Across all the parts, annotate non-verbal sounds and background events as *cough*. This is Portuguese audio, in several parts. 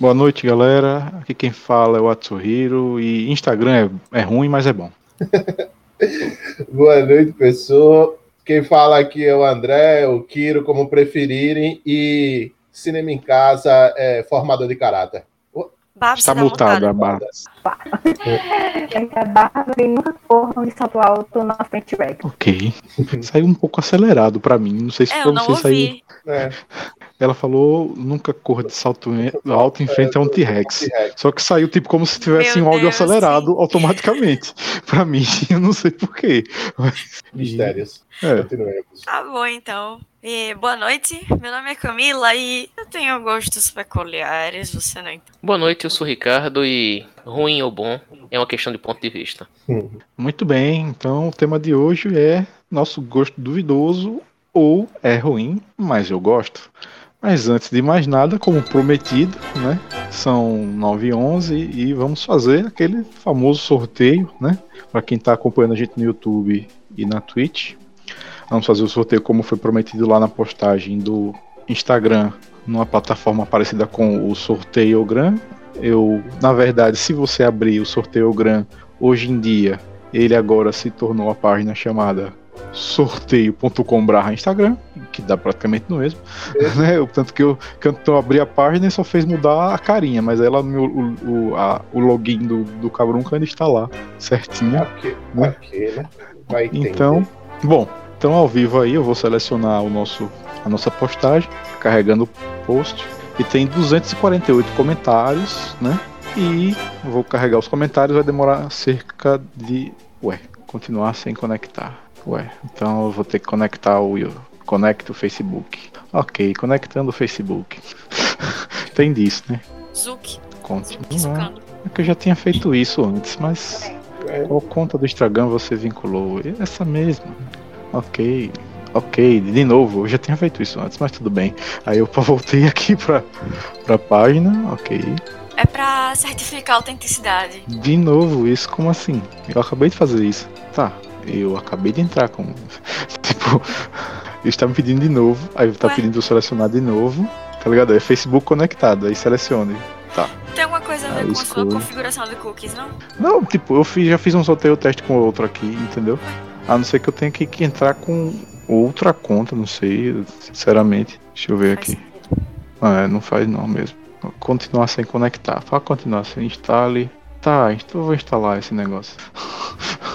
Boa noite, galera. Aqui quem fala é o Atsuhiro e Instagram é, é ruim, mas é bom. *laughs* Boa noite, pessoal. Quem fala aqui é o André, o Kiro, como preferirem, e cinema em casa é formador de caráter. Babs, Está mutada, Babs. A Bárbara nunca corram de salto alto na frente. Ok. Saiu um pouco acelerado pra mim. Não sei se É, pra eu não você saiu. ouvi. É, Ela falou nunca corra de salto alto em frente a um T-Rex. Só que saiu tipo como se tivesse Meu um áudio Deus, acelerado automaticamente. *laughs* pra mim, *laughs* eu não sei porquê. Mistérios. *laughs* É. Tá bom, então. E, boa noite, meu nome é Camila e eu tenho gostos peculiares, você não entende. Boa noite, eu sou o Ricardo e ruim ou bom é uma questão de ponto de vista. Muito bem, então o tema de hoje é nosso gosto duvidoso ou é ruim, mas eu gosto. Mas antes de mais nada, como prometido, né? São 9 e 11 e vamos fazer aquele famoso sorteio, né? Para quem está acompanhando a gente no YouTube e na Twitch. Vamos fazer o sorteio como foi prometido lá na postagem do Instagram, numa plataforma parecida com o Sorteiogram. Eu, na verdade, se você abrir o Sorteiogram hoje em dia, ele agora se tornou a página chamada sorteio.com.br Instagram, que dá praticamente no mesmo. *laughs* né? O Tanto que eu, que eu abri a página e só fez mudar a carinha, mas ela, o, o, o, a- o login do, do Cabrunca ainda está lá, certinho. Né? ok, né? Vai entender. Então, bom, então ao vivo aí eu vou selecionar o nosso, a nossa postagem, carregando o post, e tem 248 comentários, né? E vou carregar os comentários, vai demorar cerca de. Ué, continuar sem conectar. Ué, então eu vou ter que conectar o. Conecta o Facebook. Ok, conectando o Facebook. *laughs* tem disso, né? Zuki, zucando. É que eu já tinha feito isso antes, mas É, qual conta do Instagram você vinculou? Essa mesma. Ok. Ok, de novo, eu já tinha feito isso antes, mas tudo bem. Aí eu *laughs* voltei aqui pra, pra página, ok. É pra certificar a autenticidade. De novo, isso como assim? Eu acabei de fazer isso. Tá, eu acabei de entrar com. *laughs* tipo, ele está me pedindo de novo, aí tá Ué? pedindo eu selecionar de novo, tá ligado? É Facebook conectado, aí selecione. Tá. Tem alguma coisa a ver com a sua configuração de cookies, não? Não, tipo, eu fiz, já fiz um sorteio teste com outro aqui, entendeu? A não ser que eu tenha que, que entrar com outra conta, não sei, sinceramente. Deixa eu ver Faz aqui. Ah, é, não faz não mesmo. Continuar sem conectar. Fala continuar sem instale. Tá, então eu vou instalar esse negócio. *laughs*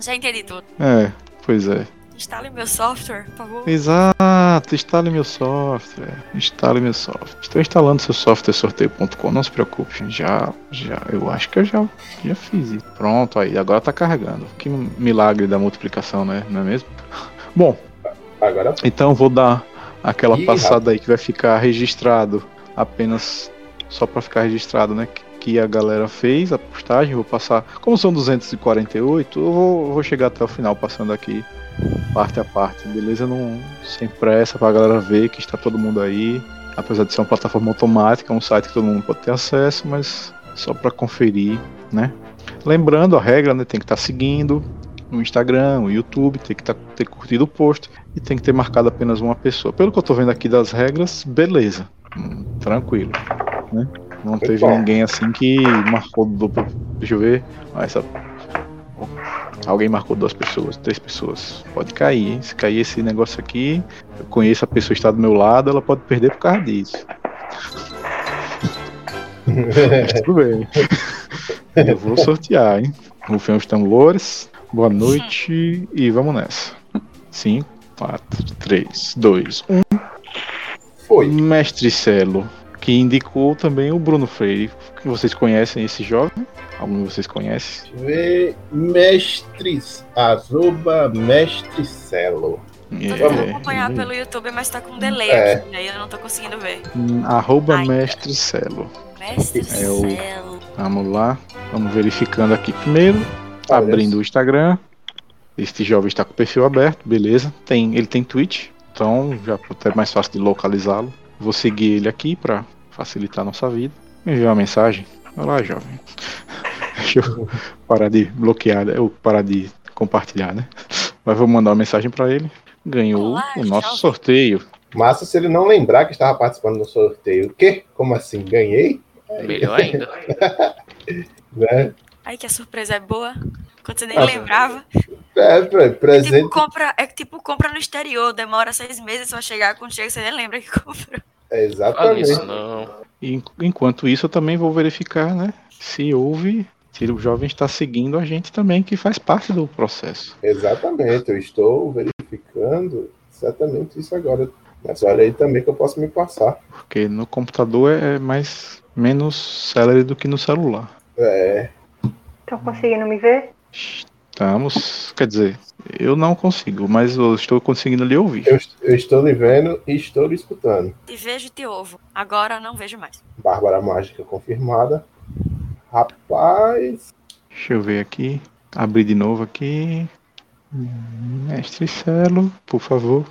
Já entendi tudo. É, pois é. Instale meu software, por favor. Exato, instale meu software. Instale meu software. Estou instalando seu software sorteio.com, não se preocupe. Já, já, eu acho que eu já, já fiz isso. Pronto, aí, agora tá carregando. Que milagre da multiplicação, né? Não é mesmo? *laughs* Bom, agora então eu vou dar aquela Ih, passada aí que vai ficar registrado apenas só para ficar registrado, né? Que, a galera fez a postagem. Vou passar, como são 248, eu vou, vou chegar até o final passando aqui parte a parte, beleza? Não sem pressa pra galera ver que está todo mundo aí. Apesar de ser uma plataforma automática, é um site que todo mundo pode ter acesso, mas só para conferir, né? Lembrando a regra, né? Tem que estar seguindo no Instagram, no YouTube, tem que tá, ter curtido o post e tem que ter marcado apenas uma pessoa. Pelo que eu tô vendo aqui das regras, beleza. Hum, tranquilo. Né? Não teve ninguém assim que marcou duplo. Deixa eu ver. Ah, essa... Alguém marcou duas pessoas, três pessoas. Pode cair, hein? Se cair esse negócio aqui, eu conheço a pessoa que está do meu lado, ela pode perder por causa disso. Mas tudo bem. *laughs* Eu vou sortear, hein? Rufem os tambores. Boa noite e vamos nessa. 5, 4, 3, 2, 1. foi. Mestre Celo, que indicou também o Bruno Freire. Que vocês conhecem esse jovem? Algum de vocês conhece? Vê mestres, arroba mestricelo. Tô É, tentando acompanhar pelo YouTube, mas tá com delay É. aqui, aí eu não tô conseguindo ver. hum, arroba Ai. Mestre Celo. Mestre É o- Celo. Vamos lá. Vamos verificando aqui primeiro. Olha abrindo o Instagram. Este jovem está com o perfil aberto, beleza. Tem, ele tem Twitch, então já é mais fácil de localizá-lo. Vou seguir ele aqui para facilitar a nossa vida. Me enviou uma mensagem. Olá, jovem. *laughs* Deixa eu parar de bloquear, eu parar de compartilhar, né? Mas vou mandar uma mensagem para ele. Ganhou Olá, o nosso jovem. sorteio. Massa se ele não lembrar que estava participando do sorteio. O quê? Como assim? Ganhei? Melhor ainda. *laughs* Né? Aí que a surpresa é boa. Quando você nem Ah, lembrava. É, pra- É tipo, presente. compra, é tipo compra no exterior, demora seis meses pra chegar, quando chega você nem lembra que *laughs* comprou. É, Fala isso, exatamente. não. Enquanto isso, eu também vou verificar, né? Se houve, se o jovem está seguindo a gente também, que faz parte do processo. Exatamente. Eu estou verificando exatamente isso agora. Mas olha aí também que eu posso me passar. Porque no computador é mais menos célere do que no celular. É, Estão conseguindo me ver? Estamos, quer dizer, eu não consigo, mas eu estou conseguindo lhe ouvir. eu, eu estou lhe vendo e estou lhe escutando. Te vejo e te ovo. Agora não vejo mais. Bárbara Mágica confirmada. Rapaz. Deixa eu ver aqui. Abrir de novo aqui. Mestre Celo, por favor.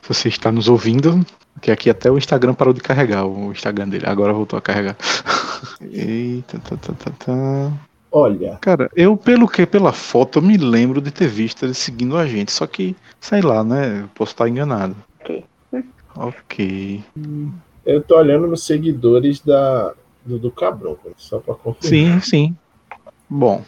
Se você está nos ouvindo, que aqui até o Instagram parou de carregar, o Instagram dele. Agora voltou a carregar. *laughs* Eita, tá, tá, tá, tá. Olha, Cara, eu, pelo que, pela foto, eu me lembro de ter visto ele seguindo a gente. Só que, sei lá, né? Eu posso estar enganado. Ok. Ok. Eu tô olhando nos seguidores da, do, do Cabrão, só pra confirmar. Sim, sim. Bom,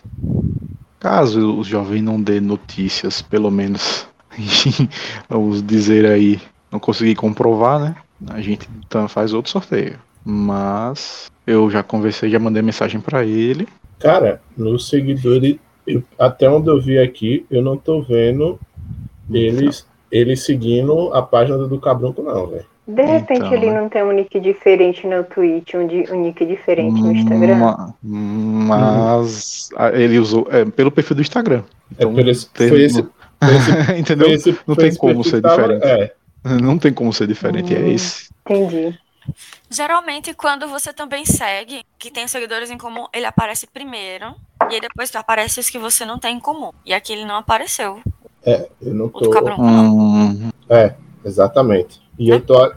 caso o jovem não dê notícias, pelo menos, *laughs* vamos dizer aí, não conseguir comprovar, né? A gente então faz outro sorteio. Mas eu já conversei, já mandei mensagem pra ele. Cara, nos seguidores, eu- até onde eu vi aqui, eu não tô vendo eles, eles seguindo a página do Cabrunco, não, velho. De repente Então, ele né? não tem um nick diferente no Twitch, um, di- um nick diferente no Instagram. Ma- Mas ah, ele usou é, pelo perfil do Instagram. É Então, por esse, tem- foi esse, foi esse, *laughs* entendeu? foi esse, Não tem como ser tava- diferente. É, Não tem como ser diferente, é Hum. esse. Entendi. Geralmente, quando você também segue, que tem seguidores em comum, ele aparece primeiro. E aí depois aparece os que você não tem em comum. E aqui ele não apareceu. eu não tô. Cabrão. Hum, Exatamente. E eu tô,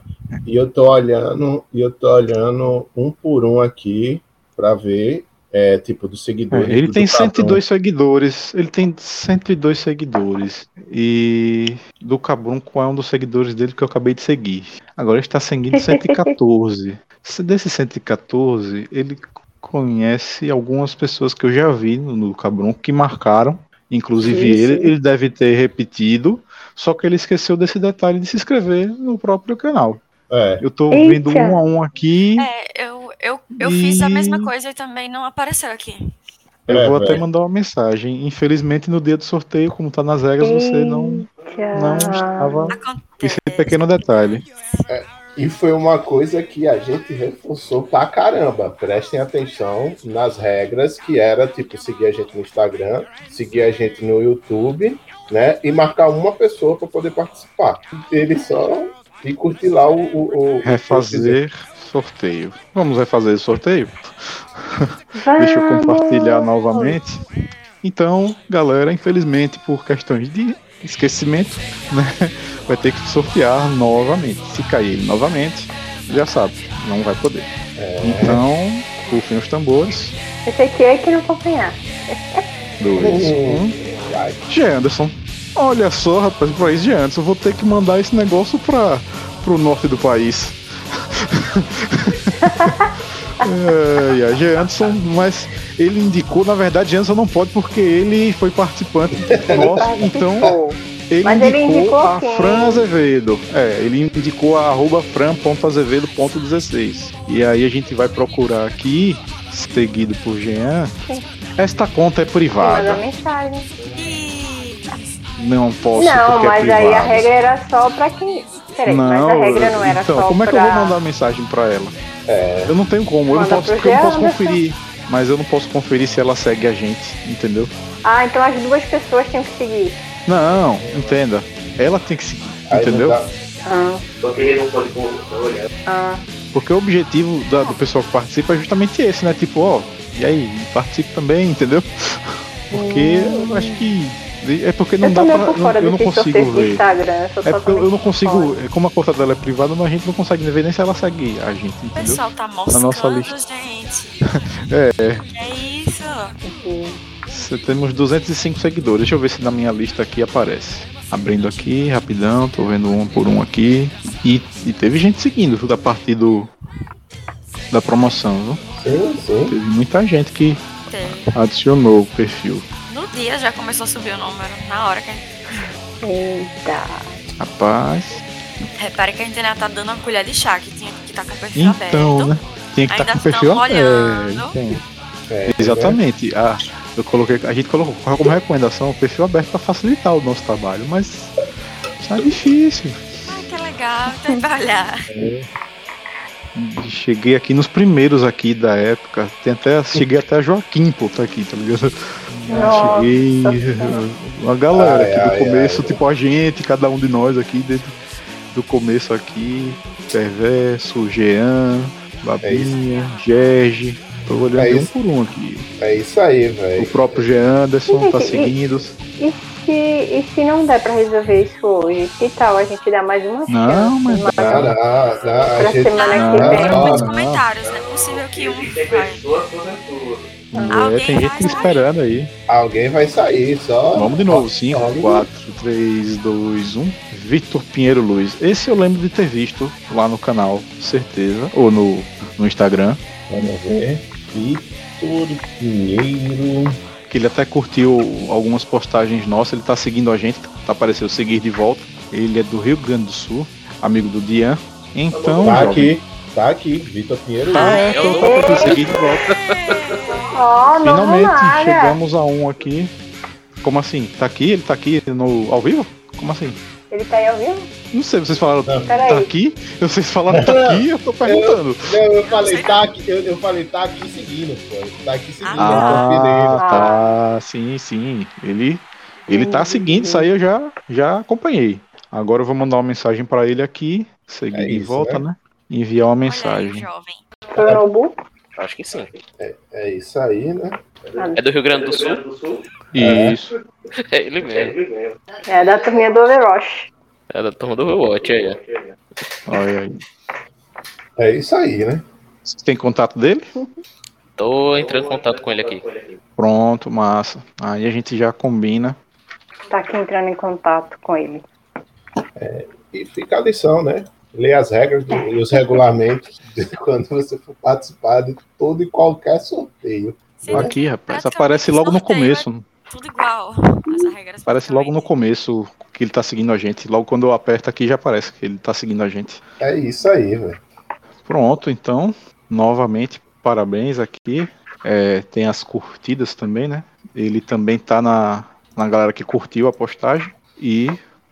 e eu tô olhando, e eu tô olhando um por um aqui pra ver, é, tipo, dos É, seguidores. ele do tem Cabrão. 102 seguidores. Ele tem 102 seguidores. E do Cabrunco é um dos seguidores dele que eu acabei de seguir. Agora ele está seguindo 114. Se Desses 114, ele conhece algumas pessoas que eu já vi no, no Cabrunco que marcaram. Inclusive Sim, ele, sim. ele deve ter repetido. Só que ele esqueceu desse detalhe de se inscrever no próprio canal. É, Eu tô Eita. vendo um a um aqui. É, eu, eu, eu fiz a E- mesma coisa e também não apareceu aqui. Eu É, vou até velho. mandar uma mensagem. Infelizmente, no dia do sorteio, como tá nas regras, você não, não estava. Acontece. Esse pequeno detalhe. E foi uma coisa que a gente reforçou pra caramba. Prestem atenção nas regras, que era tipo seguir a gente no Instagram, seguir a gente no YouTube, né? E marcar uma pessoa para poder participar. Ele só e curtir lá o, o, o Refazer sorteio. Vamos refazer esse sorteio? Vamos. *laughs* Deixa eu compartilhar novamente. Então, galera, infelizmente, por questões de esquecimento, *laughs* né? Vai ter que sortear novamente. Se cair ele novamente, já sabe, não vai poder. Então, rufem os tambores. Esse aqui é que não acompanhar. Dois, um. Vai. G. Anderson. Olha só, rapaz, isso, G. Anderson, eu vou ter que mandar esse negócio pra, pro norte do país. *laughs* é, yeah, G. Anderson, mas ele indicou, na verdade, G. Anderson não pode porque ele foi participante nosso, *laughs* então ele Mas indicou, ele indicou a quem? Fran Azevedo. É, ele indicou a arroba fran.azevedo.16. E aí a gente vai procurar aqui, seguido por Jean. Sim. Esta conta é privada. mensagem. Não posso Não, porque mas é aí a regra era só pra quem. Peraí, mas a regra não era então, só como é que pra. eu vou mandar uma mensagem pra ela? É, Eu não tenho como, eu não Manda posso, porque eu não posso conferir. Mas eu não posso conferir se ela segue a gente, entendeu? Ah, então as duas pessoas têm que seguir. Não, entenda. Ela tem que seguir, aí não entendeu? Ah, Porque ele não pode olhar. ah. Porque o objetivo da- do pessoal que participa é justamente esse, né? Tipo, ó, e aí, participe também, entendeu? *laughs* Porque eu acho que. É porque não eu dá pra. não- fora eu não consigo ver. Instagram. É porque eu, não consigo. fora. Como a conta dela é privada, mas a gente não consegue ver nem se ela segue a gente, o entendeu? pessoal tá nossa moscando, lista. gente. *laughs* É, É isso. Você temos 205 seguidores. Deixa eu ver se na minha lista aqui aparece. Abrindo aqui, rapidão, tô vendo um por um aqui. E, e teve gente seguindo da partir do, da promoção, viu? Sim, sim. Teve muita gente que adicionou o perfil. No dia já começou a subir o número, na hora que a gente... Eita. Rapaz, Repare que a internet tá dando uma colher de chá, que tinha que tá com o perfil então, aberto. né? Tinha que estar Ainda com o perfil aberto. olhando. então. É, Exatamente. Ah, eu coloquei, a gente colocou como recomendação o perfil aberto para facilitar o nosso trabalho, mas é difícil. Ai, que legal, que olhar. Cheguei aqui nos primeiros aqui da época. Tem até, cheguei até Joaquim, pô, tá aqui, tá ligado? Nossa cheguei. Uma galera Ai, aqui do ai, começo, ai. tipo a gente, cada um de nós aqui, desde do começo aqui. Perverso, Jean, Babinha, Gerge. Tô olhando É um por um aqui. É isso aí, O velho. próprio Jean Anderson tá e- seguindo. E se, e se não der pra resolver isso hoje, que tal a gente dar mais uma Não, chance? mas mais Não, não, não. A Pra gente, semana Não, que vem. não. muitos comentários, não é possível que um. É, Alguém tem gente vai esperando aí. alguém vai sair, só. Vamos de novo. 5, Olha. 4, 3, 2, 1. Vitor Pinheiro Luiz. Esse eu lembro de ter visto lá no canal, certeza. Ou no, no Instagram. Vamos ver. Vitor Pinheiro. Que ele até curtiu algumas postagens nossas. Ele tá seguindo a gente. Tá apareceu seguir de volta. Ele é do Rio Grande do Sul. Amigo do Dian. Então. Tá jovem, aqui. Tá aqui. Vitor Pinheiro. Tá, É, eu- tá pra seguir de volta. Novo Finalmente chegamos a um aqui. Como assim? Tá aqui? Ele tá aqui no, ao vivo? Como assim? Ele tá aí ao vivo? Não sei, vocês falaram Não. tá Peraí. aqui? Vocês falaram tá aqui, eu tô perguntando. Não, eu falei, tá aqui, eu, eu falei, tá aqui seguindo, pô. Tá aqui seguindo, Ah. eu. Ah, tá. Sim, sim. Ele, ele tá seguindo, isso aí eu já, já acompanhei. Agora eu vou mandar uma mensagem pra ele aqui. Seguir É de volta, né? né? Enviar uma Olha aí, mensagem. jovem. Acho que sim. É isso aí, né? É do Rio Grande do Sul? Isso. É ele mesmo. É da turminha do Overwatch. É da turma do Overwatch aí, ó. Olha aí. É isso aí, né? Você tem contato dele? Tô entrando em contato com ele aqui. Pronto, massa. Aí a gente já combina. Tá aqui entrando em contato com ele. E fica a lição, né? Ler as regras do- e os regulamentos de *laughs* quando você for participar de todo e qualquer sorteio. Sim, Aqui, rapaz. praticamente Aparece logo no começo. Tudo igual. As regras Aparece logo no começo que ele tá seguindo a gente. Logo quando eu aperto aqui já aparece que ele tá seguindo a gente. É isso aí, velho. Pronto, então, novamente, parabéns aqui. É, tem as curtidas também, né? Ele também tá na, na galera que curtiu a postagem e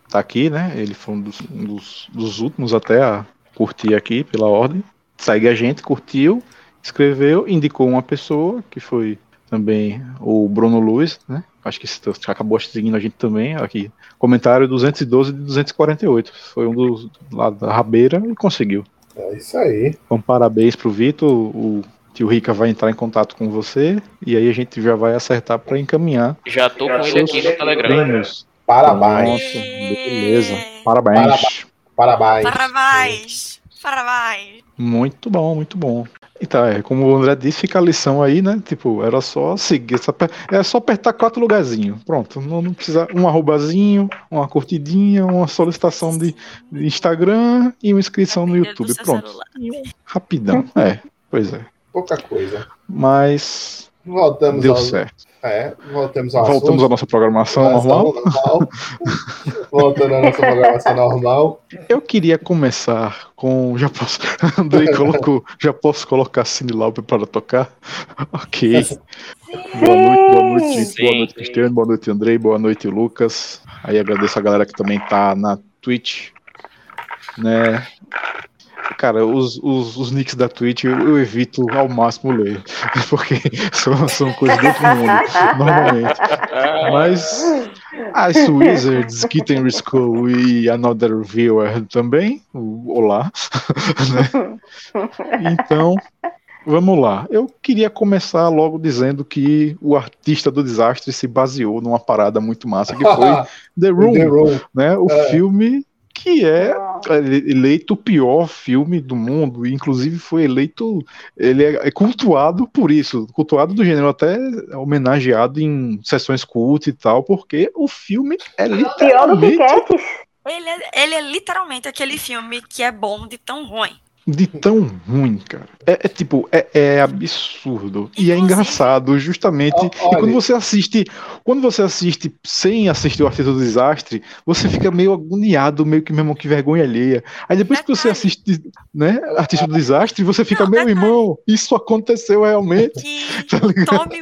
tá aqui, né? Ele foi um dos, um dos, dos últimos até a curtir aqui pela ordem. Segue a gente, curtiu, escreveu, indicou uma pessoa que foi também o Bruno Luiz, né? Acho que acabou seguindo a gente também aqui. Comentário 212 de 248. Foi um dos lá da Rabeira e conseguiu. É isso aí. Então, parabéns pro Vitor. O tio Rica vai entrar em contato com você e aí a gente já vai acertar para encaminhar Já tô com ele aqui no Telegram. Parabéns. Pronto, beleza. Parabéns. Parabéns. Parabéns! Parabéns! Muito bom, muito bom. Então, é, como o André disse, fica a lição aí, né? Tipo, era só seguir, aper- é só apertar quatro lugarzinhos. Pronto, não, não precisa um arrobazinho, uma curtidinha, uma solicitação de, de Instagram e uma inscrição no YouTube. Pronto. celular. Rapidão. É, pois é. Pouca coisa. Mas Voltamos deu ao, certo. É, voltamos ao Voltamos assunto. à nossa programação normal. normal. Voltando à nossa programação normal. Eu queria começar com. Já posso. *laughs* Andrei *laughs* colocou. Já posso colocar Cine Lauper para tocar? *laughs* Ok. Boa noite, boa noite. Sim. Boa noite, Cristiano. Boa noite, Andrei. Boa noite, Lucas. Aí agradeço a galera que também tá na Twitch. Né? Cara, os, os, os nicks da Twitch eu, eu evito ao máximo ler. *laughs* Porque são, são coisas do outro mundo, *laughs* normalmente. Mas as Wizards, Kitten Risco e Another Viewer também. o- Olá. *laughs* né? Então, vamos lá. Eu queria começar logo dizendo que o artista do desastre se baseou numa parada muito massa, que foi The Room, The Room. né? O É. filme que é eleito o pior filme do mundo, inclusive foi eleito, ele é é cultuado por isso, cultuado do gênero, até homenageado em sessões cult e tal, porque o filme é Pior do que literalmente Cats? Ele é, ele é literalmente aquele filme que é bom de tão ruim. De tão ruim, cara. É, é tipo, é, é absurdo. E é engraçado, justamente. Ó, E olha- quando você assiste, quando você assiste sem assistir o Artista do Desastre, você fica meio agoniado, meio que mesmo que vergonha alheia. Aí depois que você assiste, né, Artista do Desastre, você fica, Não, meu detalhe. irmão, isso aconteceu realmente. Que *laughs* Tá? Tommy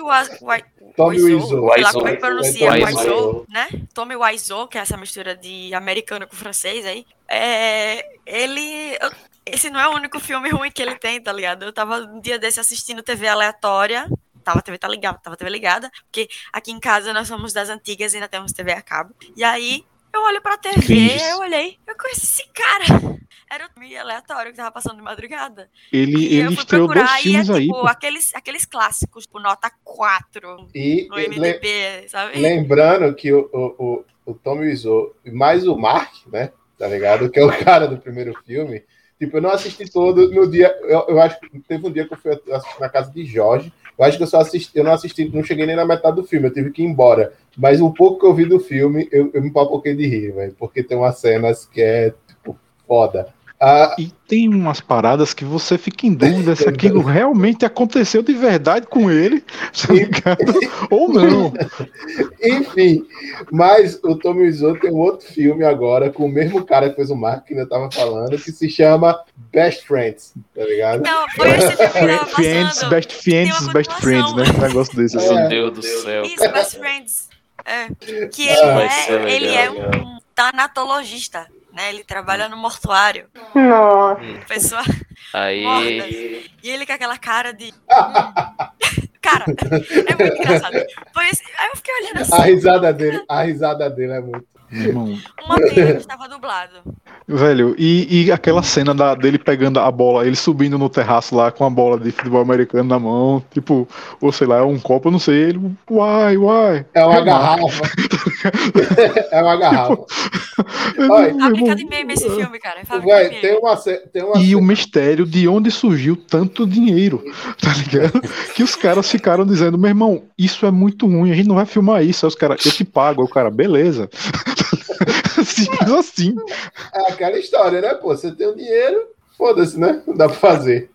Tommy Wiseau, lá como é que pronuncia, Tommy Wiseau, Wiseau. né? Tommy Wiseau, que é essa mistura de americano com francês aí. É, ele. eu- Esse não é o único filme ruim que ele tem, tá ligado? Eu tava um dia desse assistindo TV aleatória. Tava a TV tá ligada, tava a TV ligada, porque aqui em casa nós somos das antigas e ainda temos TV a cabo. E aí eu olho pra TV, eu olhei, eu conheci esse cara. Era o filme aleatório que tava passando de madrugada. Ele, E eu ele fui estreou dois procurar e é aí, tipo pô. aqueles, aqueles clássicos, tipo nota 4 E no le- MDB, sabe? lembrando que o, o, o, o Tommy Wiseau, e mais o Mark, né? Tá ligado? Que é o cara do primeiro filme. Tipo, eu não assisti todo no dia. Eu, eu acho que teve um dia que eu fui assistir na casa de Jorge. Eu acho que eu só assisti, eu não assisti, não cheguei nem na metade do filme, eu tive que ir embora. Mas um pouco que eu vi do filme, eu, eu me papoquei de rir, velho. Porque tem umas cenas que é, tipo, foda. Ah, E tem umas paradas que você fica em dúvida se aquilo realmente aconteceu de verdade com ele, tá? Ou não. Enfim, mas o Tommy Wiseau tem um outro filme agora com o mesmo cara que fez o Mark, que eu tava falando, que se chama Best Friends, tá ligado? Não, foi esse filme que tava Friends, best friends, best friends, né? Um negócio desse assim. É. Meu Deus do céu. Isso, Best Friends. É. Que Ah, ele ser é, ele é legal. um tanatologista, né? Ele trabalha no mortuário. Nossa. Pessoa Aí. E ele com aquela cara de. hum. cara, é muito engraçado. Esse- Aí eu fiquei olhando A assim. risada dele, a risada dele é muito. Irmão. Uma pena que estava dublado. Velho, e, e aquela cena da, dele pegando a bola, ele subindo no terraço lá com a bola de futebol americano na mão, tipo, ou sei lá, é um copo, eu não sei, ele, uai, uai. É uma garrafa. *laughs* é uma garrafa. Meu Olha, irmão, Fábrica de meme esse filme, cara. É tem uma, tem uma E o mistério de onde surgiu tanto dinheiro, *laughs* tá ligado? Que os caras ficaram dizendo, meu irmão, isso é muito ruim, a gente não vai filmar isso. Aí os caras, eu te pago. Aí o cara, beleza. *laughs* Simples assim. é aquela história, né? Pô, você tem o dinheiro, foda-se, né? Não dá pra fazer.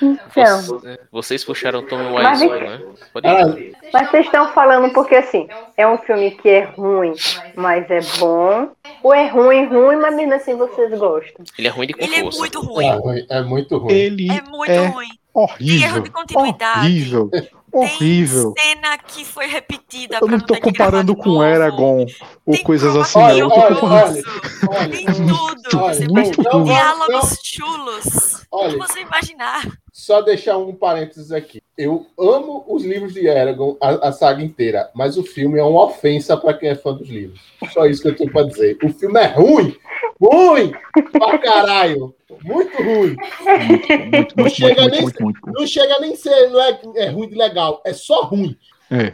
Então, Você- Vocês puxaram Tommy Wiseau, né? Pode Ah, ir. mas vocês estão falando porque assim, é um filme que é ruim, mas é bom. Ou é ruim, ruim, mas mesmo assim vocês gostam. Ele é ruim de com Ele é muito é, ruim. ruim, é muito ruim. Ele É muito é ruim. Horrível. erro de continuidade. Horrível. Horrível. Tem cena que foi repetida. Eu não tô comparando com. Eragon ou Tem coisas assim, key não. Olha, comparando. olha, olha, Tem tudo. olha, Você muito ruim. Diálogos chulos. Olha. Como você imaginar? Só deixar um parênteses aqui. Eu amo os livros de Eragon, a, a saga inteira, mas o filme é uma ofensa pra quem é fã dos livros. Só isso que eu tenho pra dizer. O filme é ruim! Ruim! Pra caralho! Muito ruim! Muito, Chega nem-. Não chega nem a ser, não é, é ruim de legal, é só ruim. É.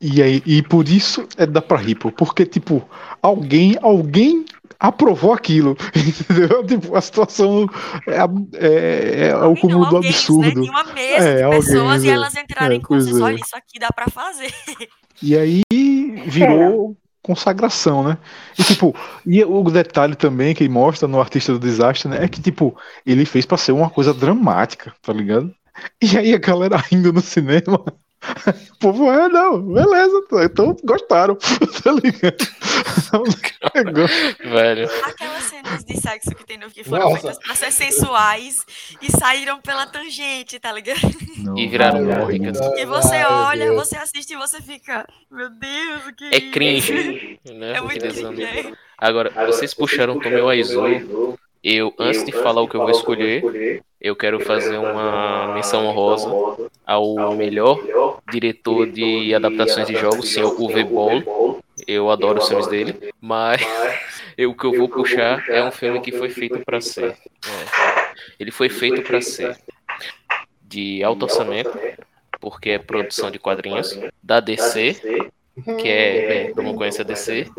E aí, e por isso é dá pra rir, porque tipo, alguém, alguém aprovou aquilo, *laughs* entendeu? Tipo, a situação é, é, é o cúmulo do absurdo. Né? Uma mesa É, de alguém, pessoas e é. elas entraram É, em pois consenso. é. Olha, isso aqui dá pra fazer. E aí virou consagração, né? E tipo, e o detalhe também que mostra no Artista do Desastre, né, é que tipo, ele fez pra ser uma coisa dramática, tá ligado? E aí a galera *laughs* rindo no cinema. *laughs* O povo, é, não, beleza, então gostaram, *laughs* tá ligado? É *laughs* Velho. Aquelas cenas de sexo que tem no que foram Nossa. feitas pra ser sensuais e saíram pela tangente, tá ligado? Não, E viraram não. E você Ai, meu olha, você assiste e você fica, meu Deus, o que É isso?" cringe. Né? É muito cringe. é. Agora, vocês puxaram Tommy Wiseau. Eu, antes de falar o que eu vou escolher, eu quero fazer uma menção honrosa ao melhor diretor de adaptações de jogos, senhor Uwe Boll. Eu adoro os filmes dele, mas *laughs* o que eu vou puxar é um filme que foi feito para ser. É. Ele foi feito para ser de alto orçamento, porque é produção de quadrinhos, da DC, que é, bem, todo mundo conhece a DC,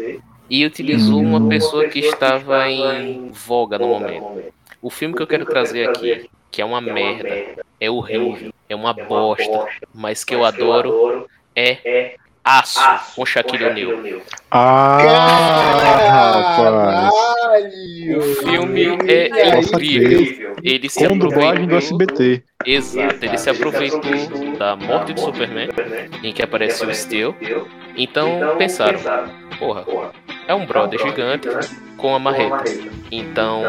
e utilizou uma pessoa que estava em voga no momento. O filme que eu quero trazer aqui, que é uma merda, é horrível, é uma bosta, mas que eu adoro, é Aço, com Shaquille O'Neal. Ah, rapaz. Caralho! O filme é Nossa, incrível. Ele se Com dublagem do aproveitou. SBT. Exato, ele se aproveitou da morte do Superman, em que apareceu o Steel. Então pensaram, porra, é um brother gigante com a marreta. Então,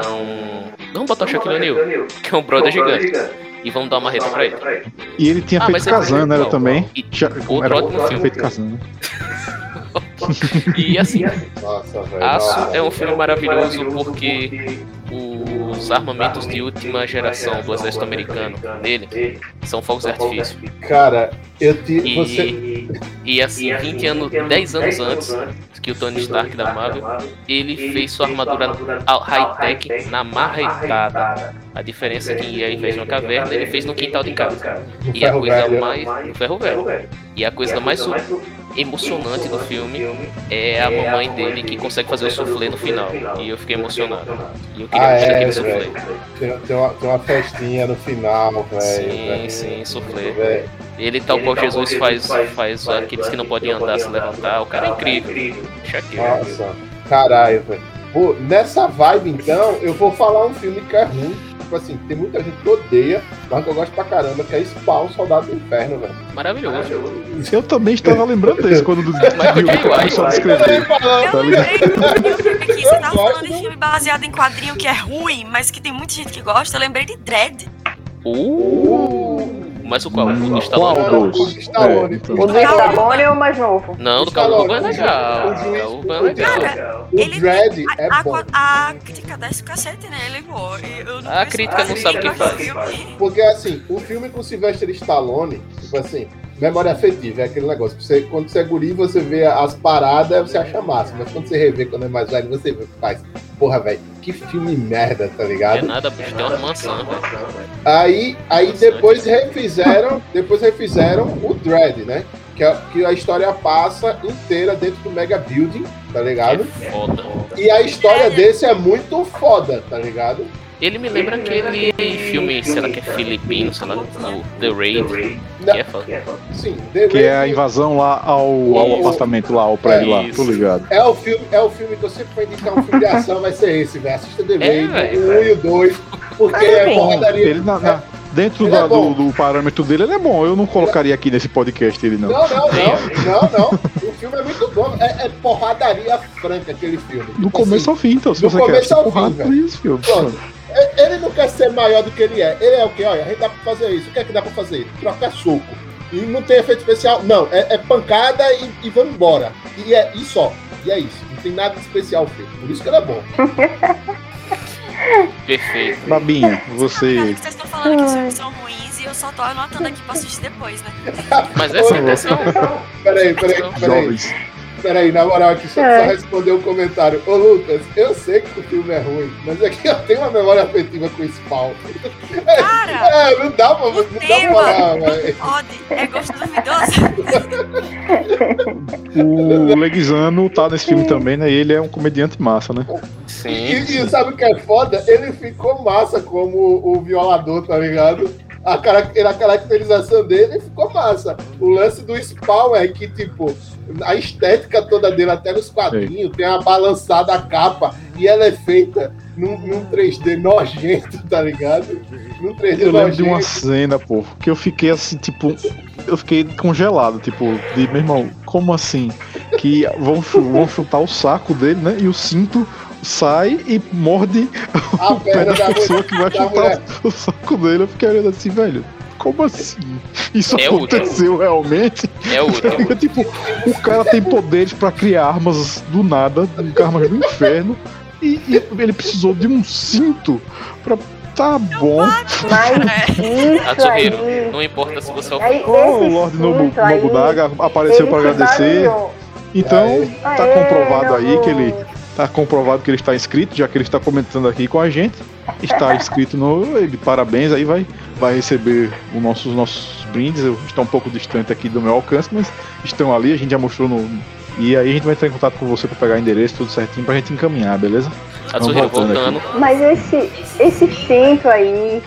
vamos botar o Shaquille O'Neal, que é um brother gigante, e vamos dar uma marreta pra ele. E ele tinha Ah, feito Kazan, né? Era não. também. E Já, outro era, ótimo tinha filme. feito Kazan. né? *laughs* E assim, Nossa. Aço é um filme maravilhoso porque os armamentos de última geração do exército americano dele são fogos de artifício. Cara, eu te. Você. E, e assim, 20 anos, 10 anos antes que o Tony Stark da Marvel, ele fez sua armadura high-tech na marretada. A diferença é que ao invés de uma caverna, ele fez no quintal de casa. E a coisa mais. No ferro velho. E a coisa mais emocionante do filme é a mamãe dele que consegue fazer o soufflé no final. E eu fiquei emocionado. E eu queria Ah, muito é, aquele soufflé. Tem, tem uma, tem uma festinha no final, velho. Sim, sim, soufflé. Ele, tal qual Jesus faz, faz aqueles que não podem andar se levantar. O cara é incrível. Shaquille. Nossa, caralho, velho. Pô, nessa vibe, então, eu vou falar um filme que é ruim. Tipo assim, tem muita gente que odeia, mas que eu gosto pra caramba, que é Spawn, Soldado do Inferno, velho. Maravilhoso. Eu também estava lembrando desse quando do descrever. Tá Eu lembrei do filme aqui, você tava falando do- de filme baseado em quadrinho que é ruim, mas que tem muita gente que gosta. Eu lembrei de Dread. Uh, mas o qual? O do Qual Stallone? Não, dos? o Stallone. É, então. O do Stallone é o mais novo. Não, do Stallone, Cabo Urban é legal. o O Urban é legal. Cara, O ele Dredd a, é a, bom. a crítica desce o cacete nele, pô. Eu não A crítica não sabe o que faz. Porque assim, o filme com Sylvester Stallone, tipo assim, memória afetiva, é aquele negócio. Você, quando você é guri, você vê as paradas, você acha massa. Mas quando você revê quando é mais velho, você vê, faz. Porra, velho, que filme merda, tá Não é ligado? nada, bicho. Tem uma maçã, velho. Aí, aí depois refizeram, depois refizeram o Dread, né? Que a, que a história passa inteira dentro do Mega Building, tá É ligado? foda. E a história desse é muito foda, tá ligado? Ele me lembra aquele filme, será que é filipino, sei lá, o The Raid, Não. que é foda. Sim, The Que é a Raid invasão lá ao, ao Isso. apartamento lá, ao prédio lá, Isso. tô ligado. é o filme, é o filme que eu sempre vou indicar um filme de ação, vai ser esse, velho. Assista The É, Raid, velho. o 1 e o 2, porque É é porradaria. Ele na- na- dentro Ele da- é do, do parâmetro dele, ele é bom. Eu não colocaria aqui nesse podcast ele não. Não, não, não, não, não. O filme é muito bom. É, é porradaria franca aquele filme. Do Tipo começo assim, ao fim, então, se do você quer começo ao porrada, fim, velho. por isso, filho. Pronto. É- Ele não quer ser maior do que ele é. Ele é o quê? Olha, a gente dá pra fazer isso. O que é que dá pra fazer? Trocar soco. E não tem efeito especial. Não, é, é pancada e, e vamos embora. E é e só. E é isso. Não tem nada de especial feito. Por isso que ele é bom. *laughs* Perfeito. Babinha, você. que vocês estão falando que os filmes são ruins e eu só tô anotando aqui pra assistir depois, né? Mas essa é a intenção. *laughs* Peraí, peraí, peraí. Jovens. Peraí, na moral aqui, só, É. só responder um comentário. Ô Lucas, eu sei que o filme é ruim, mas é que eu tenho uma memória afetiva com o Spawn. Cara, *laughs* É, não dá pra, não dá pra velho. pode. É gosto duvidoso. *laughs* O Leguizano tá nesse filme também, né? E ele é um comediante massa, né? Sim. E, e sabe o que é foda? Ele ficou massa como o violador, tá ligado? A, a caracterização dele ficou massa. O lance do Spawn é que, tipo, a estética toda dele, até nos quadrinhos, tem uma balançada a capa e ela é feita num, num 3D nojento, tá ligado? Num 3D Eu lembro de uma nojento. cena, pô, que eu fiquei assim, tipo. Eu fiquei congelado, tipo, de meu irmão, como assim? Que vão, vão chutar o saco dele, né? E o cinto sai e morde A o pé da da pessoa mulher. que vai chutar mulher. o saco dele. Eu fiquei olhando assim, velho. Como assim? Isso É útil. aconteceu realmente? É útil. *laughs* Tipo, o cara tem poderes pra criar armas do nada, armas do inferno, e, e ele precisou de um cinto pra. Tá bom. Mas isso Atsuhiro, aí. não importa se você é o aí Oh, o Lorde Nobu, aí, Nobunaga apareceu pra ele agradecer. Então, Aê. tá comprovado aí que ele. Tá comprovado que ele está inscrito, já que ele está comentando aqui com a gente. Está inscrito no. Ele, parabéns, aí vai, vai receber os nossos, nossos brindes. Eu estou um pouco distante aqui do meu alcance, mas estão ali, a gente já mostrou no, E aí a gente vai entrar em contato com você pra pegar endereço, tudo certinho, pra gente encaminhar, beleza? Atsuhiro voltando voltando. Mas esse, esse cinto aí,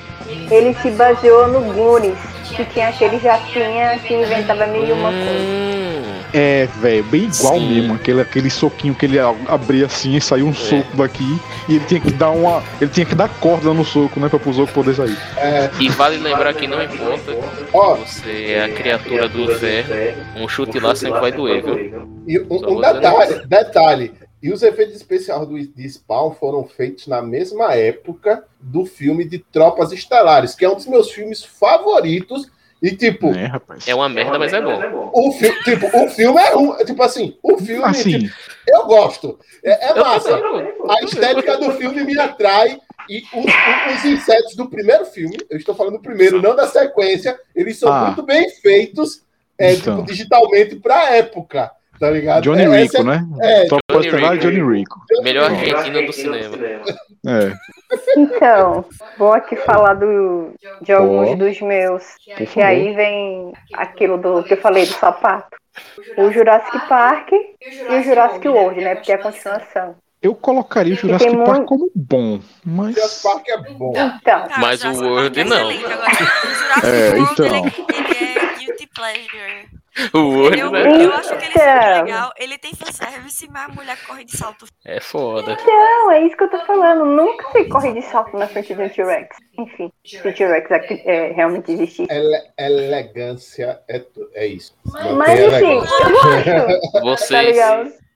ele se baseou no Goonies, que tinha aquele jatinha que inventava mil e uma coisa. É, velho, bem igual Sim. mesmo. Aquele, aquele soquinho que ele abria assim e saiu um soco daqui. E ele tinha que dar uma. Ele tinha que dar corda no soco, né? Pra pro soco poder sair. e vale lembrar que não importa Ó, você é a criatura do inferno, um chute lá sempre vai doer, viu? E um, um detalhe, detalhe. E os efeitos especiais do, de Spawn foram feitos na mesma época do filme de Tropas Estelares, que é um dos meus filmes favoritos. E, tipo, É, rapaz. É uma merda, mas é bom. o, fi tipo o filme é ruim. Tipo assim, o filme, Assim, tipo, eu gosto. É, é Eu massa. A estética do filme me atrai. E os, os insetos do primeiro filme, eu estou falando do primeiro, não da sequência, eles são Ah. muito bem feitos é, Então. tipo, digitalmente pra época. Tá ligado? Johnny É, Rico, essa né? é, Tropa Johnny Rico. Johnny Rico. Melhor argentina do cinema. É. Então, vou aqui falar do, de alguns Ó. dos meus. Que favor. aí vem aquilo do que eu falei do sapato. O Jurassic Park e o Jurassic World, né? Porque é a continuação. Eu colocaria o Jurassic Park muito- como bom, mas. Jurassic Park é bom. Então, Mas o World é não. É, World, então. ele é guilty pleasure. O World, Eu, né? eu acho que ele é Então. legal. Ele tem fanservice, mas a mulher corre de salto. É foda. não, é isso que eu tô falando. Nunca se corre de salto na frente do T-Rex. Enfim, se o T-Rex é, é, realmente existir. Ele- elegância é, é isso. Mas tem enfim, eu gosto. *laughs* Tá Vocês,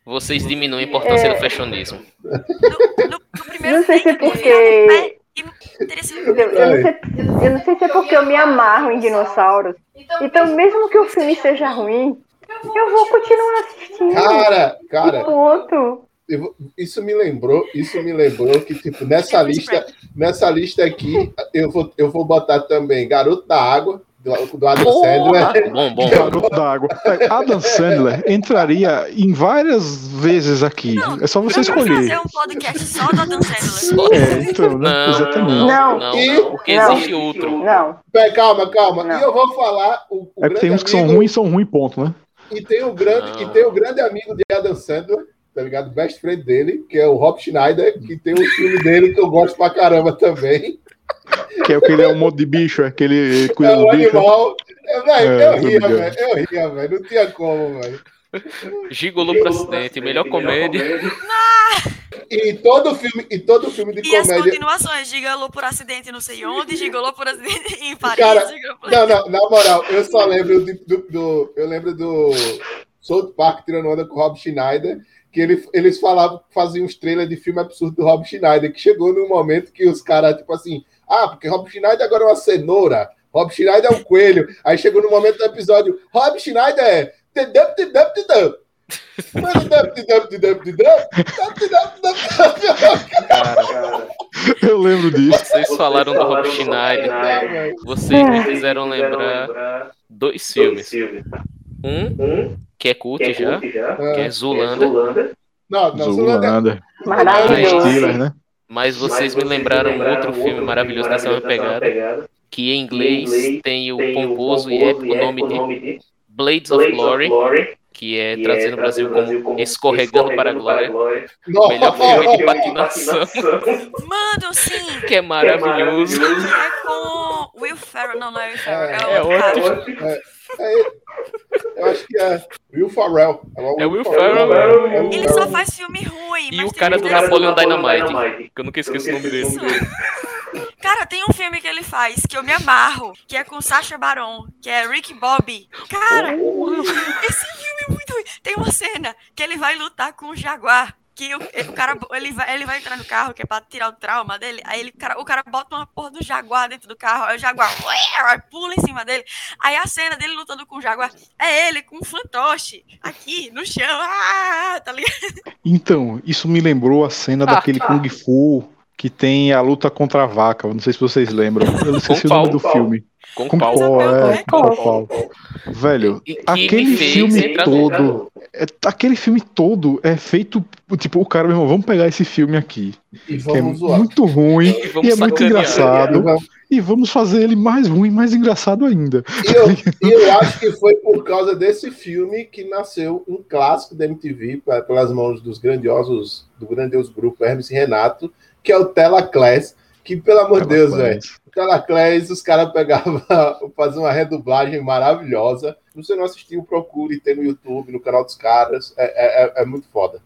vocês diminuem a importância É. do fashionismo. No, no- no primeiro Não sei se é porque- Eu, eu não sei, eu não sei se é porque eu me amarro em dinossauros. Então, mesmo que o filme seja ruim, eu vou continuar assistindo. Cara, cara, ponto. vou- isso me lembrou, isso me lembrou que, tipo, nessa lista, nessa lista aqui, eu vou, eu vou botar também Garoto da Água, do, do Adam Sandler. Bom, bom. Garoto d'água. Adam Sandler entraria em várias vezes aqui. É só você Vamos fazer escolher. um podcast só do Adam Sandler. É, então, né? Não, Exatamente. não, Não. não, E- não, porque Não. existe outro. Não. Pé, calma, calma. Não. E eu vou falar o, o É que tem uns que são ruins são ruins, ponto, né? E tem o grande, Não. e tem o grande amigo de Adam Sandler, tá ligado? Best friend dele, que é o Rob Schneider, que tem um filme dele que eu gosto pra caramba também. Que é o que ele é um monte de bicho, é que ele É cuida do o bicho. animal. É, velho, É, eu ria, velho. Eu ria, velho. Não tinha como, velho. Gigolô pro acidente, melhor comédia. E todo filme, e todo filme de E as comédia. continuações, gigolô por acidente não sei onde, gigolô por acidente *laughs* em Paris. Cara, por- Não, não, na moral, eu só lembro de- do, do- eu lembro do South Park tirando onda com o Rob Schneider, que ele, eles falavam, faziam uns trailers de filme absurdo do Rob Schneider, que chegou num momento que os caras, tipo assim, ah, porque Rob Schneider agora é uma cenoura, Rob Schneider é um coelho. Aí chegou no momento do episódio, Rob Schneider é. tedum. Eu lembro disso. Vocês falaram do Rob Schneider. Vocês me fizeram lembrar dois filmes. Um, que é cult já, que é Zulanda. Não, não, Zulanda. Maravilhoso. Mas vocês me lembraram outro filme maravilhoso nessa mesma pegada, que em inglês tem o pomposo e épico nome de Blades of Glory, que é traduzido no Brasil como Escorregando para a Glória. Não. Melhor filme de patinação, Mano, sim! que é maravilhoso. Que é com Will Ferrell. Não, não é Will Ferrell. É, É o ótimo. cara. Eu acho que é Will Ferrell. É Will Ferrell. É Will Ele só Ferrell. faz filme ruim. E mas o cara do Napoleon Dynamite, que eu nunca esqueço o nome dele. Cara, tem um filme que ele faz que eu me amarro, que é com Sacha Baron, que é Rick Bobby. Cara, esse filme é muito ruim. Tem uma cena que ele vai lutar com o Jaguar. Que o, o cara ele vai, ele vai entrar no carro, que é pra tirar o trauma dele. Aí ele, o cara, o cara bota uma porra do Jaguar dentro do carro. Aí o Jaguar ué, pula em cima dele. Aí a cena dele lutando com o Jaguar é ele com um fantoche aqui no chão. Ah, tá ligado? Então, isso me lembrou a cena Ah, daquele Kung Fu que tem a luta contra a vaca. Não sei se vocês lembram. Eu não esqueci Com o nome do filme. Com Com pau. pau, é. Com pau. Velho, E que aquele filme todo. é- aquele filme todo é feito. Tipo, o cara, meu irmão, vamos pegar esse filme aqui. E Que é vamos zoar. muito ruim E e é muito engraçado. E vamos fazer ele mais ruim, mais engraçado ainda. E eu, *laughs* eu acho que foi por causa desse filme que nasceu um clássico da MTV, pe- pelas mãos dos grandiosos, do grandioso grupo Hermes e Renato, que é o Telaclass, que, pelo amor de Deus, velho, Telaclass, os caras pegavam, *laughs* faziam uma redublagem maravilhosa. Se você não assistiu, procure, tem no YouTube, no canal dos caras, é, é, é- é muito foda.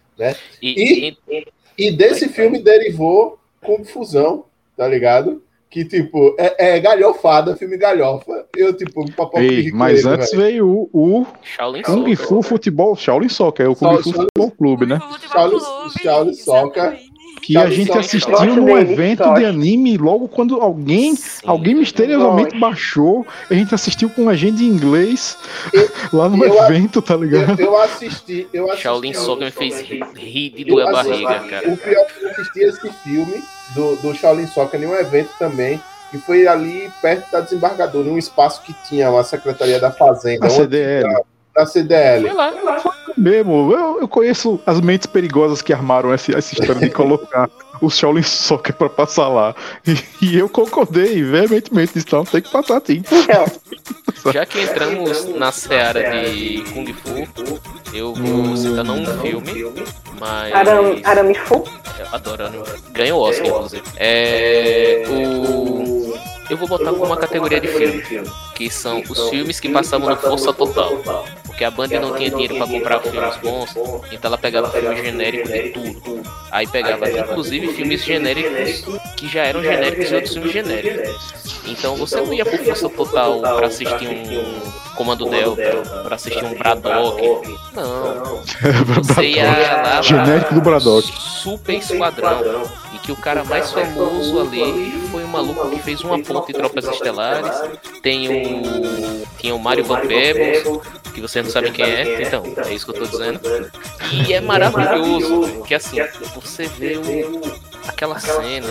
E, e- E desse filme derivou Confusão, tá ligado? Que, tipo, é, é galhofada, filme galhofa. Eu, tipo, um papo Ei, mas antes veio o, o Shaolin Kung. Fu Futebol, Shaolin Soccer, é o Kung Fu Futebol Clube, né? Shaolin- Shaolin Soccer. Que a gente assistiu num evento de anime logo quando alguém, Sim. alguém misteriosamente Gosto. baixou. A gente assistiu com legenda em inglês *laughs* lá no eu- evento, tá Eu, ligado? eu assisti, eu assisti. Shaolin Soccer me fez rir, de eu doer a barriga, cara. O pior é que eu assisti esse filme do, do Shaolin Soccer em um evento também, que foi ali perto da desembargadora, num espaço que tinha uma Secretaria da Fazenda, A onde- CDL. da CDL. Foi lá. Mesmo, eu, eu conheço as mentes perigosas que armaram essa, essa história de colocar *laughs* o Shaolin Soccer pra passar lá. E, e eu concordei veementemente, não, tem que passar sim. Então, *laughs* Já que entramos na seara de Kung Fu, eu vou citar não um filme, mas. arame, arame fu. Eu adoro anime. Ganhou o Oscar, inclusive. É. O. Eu vou botar como uma categoria de filme, que são os filmes que passavam no Força Total. Porque a Band não tinha dinheiro pra comprar filmes bons, então ela pegava filme genérico de tudo. Aí pegava, inclusive, filmes genéricos que já eram genéricos de outros filmes genéricos. Então você não ia pro Força Total pra assistir um Comando Delta, pra assistir um Braddock. Não. *laughs* Você ia lá Genérico do Braddock. Super Esquadrão. Que o cara mais famoso ali foi um maluco que fez uma ponta em Tropas Estelares. Tem o. Tinha o Mario Van Peebles, que vocês não sabem quem é. Então, é isso que eu tô dizendo. E é maravilhoso, que assim, você vê o, aquela cena,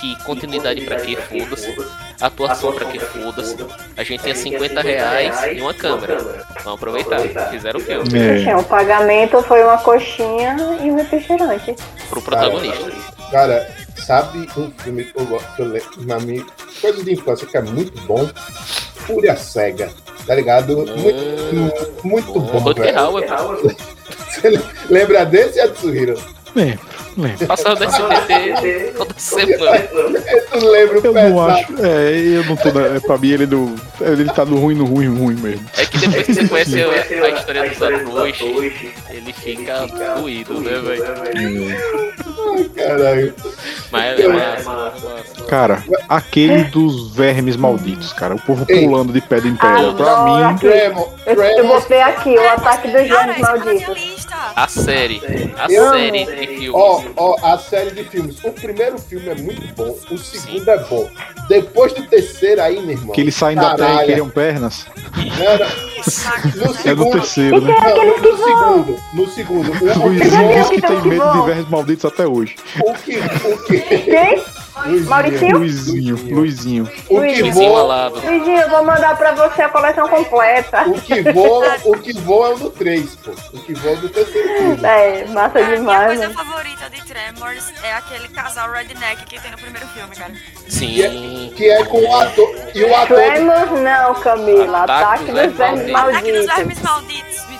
que continuidade pra quê? Foda-se. Atuação pra quê? Foda-se. A gente tinha 50 reais e uma câmera. Vamos aproveitar. Fizeram o filme. É, O pagamento foi uma coxinha e um refrigerante. Pro protagonista. Cara, sabe um filme que eu gosto, que eu lembro na minha coisa de infância que é muito bom? Fúria Cega, tá ligado? Muito, muito bom, *laughs* lembra desse, Atsuhiro? lembro, lembro. Passando do SBT toda semana. Tu lembra o Eu não acho. É, eu não tô. Na, é, pra mim, ele, não, ele tá no ruim, no ruim, ruim mesmo. É que depois que você conhece a, a história dos atores, ele fica doído, né, velho? Caralho. Mas é massa, é. Cara, aquele dos vermes malditos, cara. O povo Ei. pulando de pedra em pedra. Pra Adoro mim, aquele- Tremor, Eu, eu botei aqui o ataque dos isso tá malditos. A série, a Eu- série de filmes. Ó, ó, a série de filmes. O primeiro filme é muito bom, o segundo é bom. Depois do terceiro aí, meu irmão. que eles saem da terra e criam pernas. No É no segundo. terceiro, né? Não, no, no segundo. No segundo. O, o, o que tem que medo de vermes malditos até hoje. o que. O que. Quem? Mauricinho? Luizinho, Luizinho. O que voa. alado. Luizinho, eu vou mandar pra você a coleção completa. O que voa, o que voa é o do 3, pô. O que voa é o do terceiro filme. É, massa A minha demais, coisa né? favorita de Tremors é aquele casal redneck que tem no primeiro filme, cara. Sim. Que é com o ator. E o ator. Tremors não, Camila. Ataque Ataque dos dos vermes Malditos. Nos malditos. vermes malditos.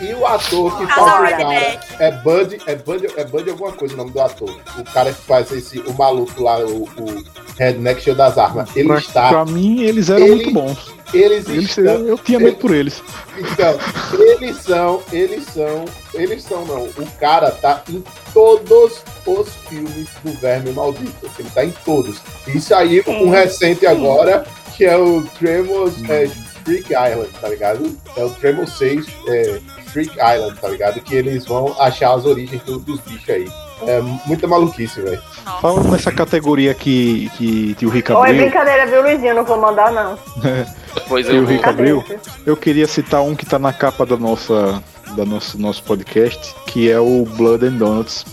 E o ator que faz o cara é Bud, é Bud, é Bud alguma coisa o nome do ator. O cara que faz esse, o maluco lá, o, o Redneck cheio das armas. Ele Pra, está, pra mim, eles eram Ele- muito bons. eles Eles, estão, eu, eu tinha medo por eles. então, eles são, eles são, eles são não. O cara tá em todos os filmes do Verme Maldito. Ele tá em todos. Isso aí, um recente agora, que é o Tremors é, Freak Island, tá ligado? É o Tremors 6 é, Freak Island, tá ligado? Que eles vão achar as origens do- dos bichos aí. É muita maluquice, velho. Falando nessa categoria que, que tio Rick é abriu, brincadeira, viu, Luizinho? Não vou mandar, não. *laughs* Depois tio. Rick abriu, eu queria citar um que tá na capa da nossa, da nosso, nosso podcast, que é o Blood and Donuts.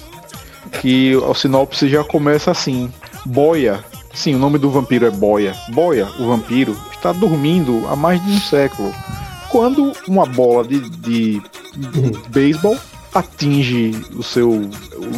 Que o sinopse já começa assim: Boia. Sim, o nome do vampiro é Boia. Boia, o vampiro, está dormindo há mais de um século. Quando uma bola de, de beisebol atinge o seu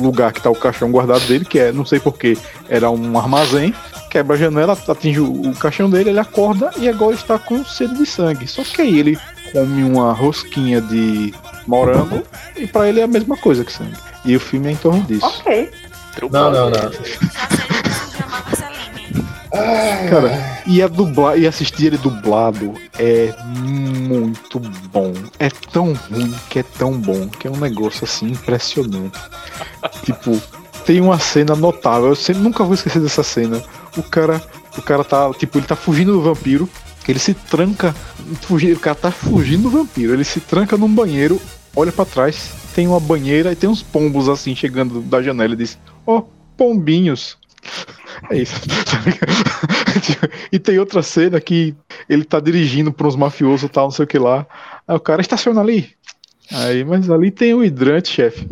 lugar que está o caixão guardado dele, que é, não sei porquê, era um armazém, quebra a janela, atinge o, o caixão dele, ele acorda e agora está com sede de sangue. Só que aí ele come uma rosquinha de morango e pra ele é a mesma coisa que sangue. E o filme é em torno disso. Ok. Não, não, não. Marceline. Ai, Cara, e a dublar e assistir ele dublado é muito bom. É tão ruim que é tão bom, que é um negócio assim impressionante. tipo, tem uma cena notável, eu sempre, nunca vou esquecer dessa cena. O cara, o cara tá, tipo, ele tá fugindo do vampiro, ele se tranca, fugi- o cara tá fugindo do vampiro, ele se tranca num banheiro, olha pra trás, tem uma banheira e tem uns pombos assim chegando da janela e diz: "Ó, pombinhos". É isso. *laughs* e tem outra cena que ele tá dirigindo pra uns mafiosos tal, não sei o que lá. Aí o cara estaciona ali. Aí, mas ali tem o hidrante, chefe.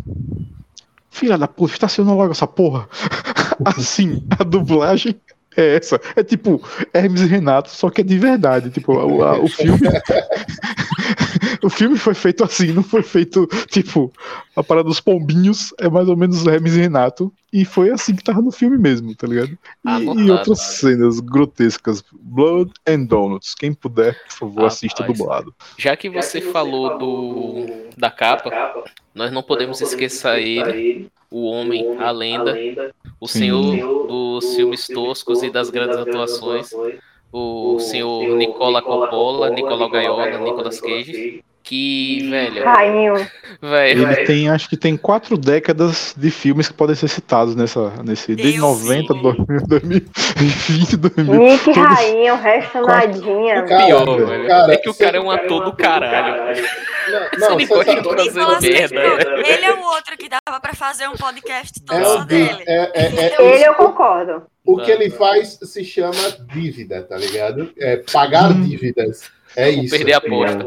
Filha da puta, estaciona logo essa porra. *laughs* Assim, a dublagem é essa. É tipo Hermes e Renato, só que é de verdade. Tipo, o, a- o *laughs* filme. o filme foi feito assim, não foi feito, tipo, a parada dos pombinhos é mais ou menos Hermes e Renato. E foi assim que tava no filme mesmo, tá ligado? E, Anotado. e outras cenas grotescas. Blood and Donuts. Quem puder, por favor, Rapaz. assista dublado. Já que você falou do da capa, nós não podemos esquecer ele, o homem, a lenda, o Sim. senhor dos filmes toscos e das grandes atuações, o senhor Nicola Coppola, Nicolau Gaiola, Nicolas Cage, que, velho, Rainho. *laughs* velho, Ele tem, acho que tem quatro décadas de filmes que podem ser citados nessa, nesse, desde Deus 90, sim. 2020, 2000. Nick todos- Rainho, o resto nadinha. Cara, pior, velho, cara, é que o cara é um ator do caralho. Não, não, merda. Ele é o outro que dava pra fazer um podcast todo é só o, dele. é, é, é, Ele eu concordo. o que ele faz se chama dívida, tá ligado? É pagar Hum. dívidas. É Vou isso. perder a aposta.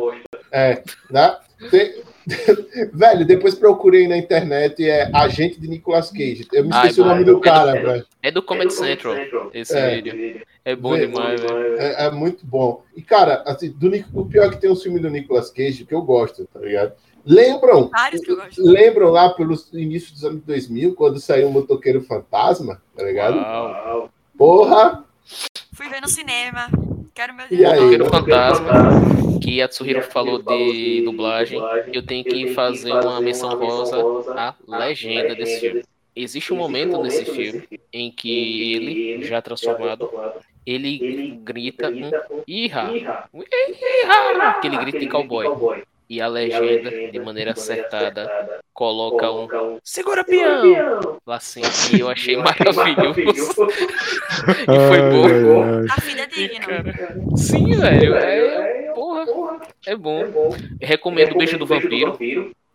É, né? Tem- *laughs* Velho, depois procurei na internet é agente de Nicolas Cage. Eu me Ai, esqueci o mano, nome do é cara, do- velho. É do Comedy Central, esse É. vídeo. É bom Vê- demais, velho. É, é muito bom. E, cara, assim, do, o pior é que tem um filme do Nicolas Cage que eu gosto, tá ligado? Lembram? Vários que eu gosto. Lembram lá pelos inícios dos anos 2000, quando saiu o Motoqueiro Fantasma, tá ligado? Uau. Porra! Fui ver no cinema. Quero meu E aí? Motoqueiro Fantasma, que a Tsuhiro falou de dublagem, eu tenho que fazer uma menção rosa à legenda desse filme. Existe um momento nesse filme em que ele, já transformado, ele grita um Iha! Um Iha! Aquele grito de cowboy. E a legenda, de maneira acertada, coloca um Segura peão! Lá assim, e eu achei *laughs* maravilhoso. *laughs* e foi bom. A vida é digna. Sim, velho. É, é bom. Recomendo o Beijo do Vampiro,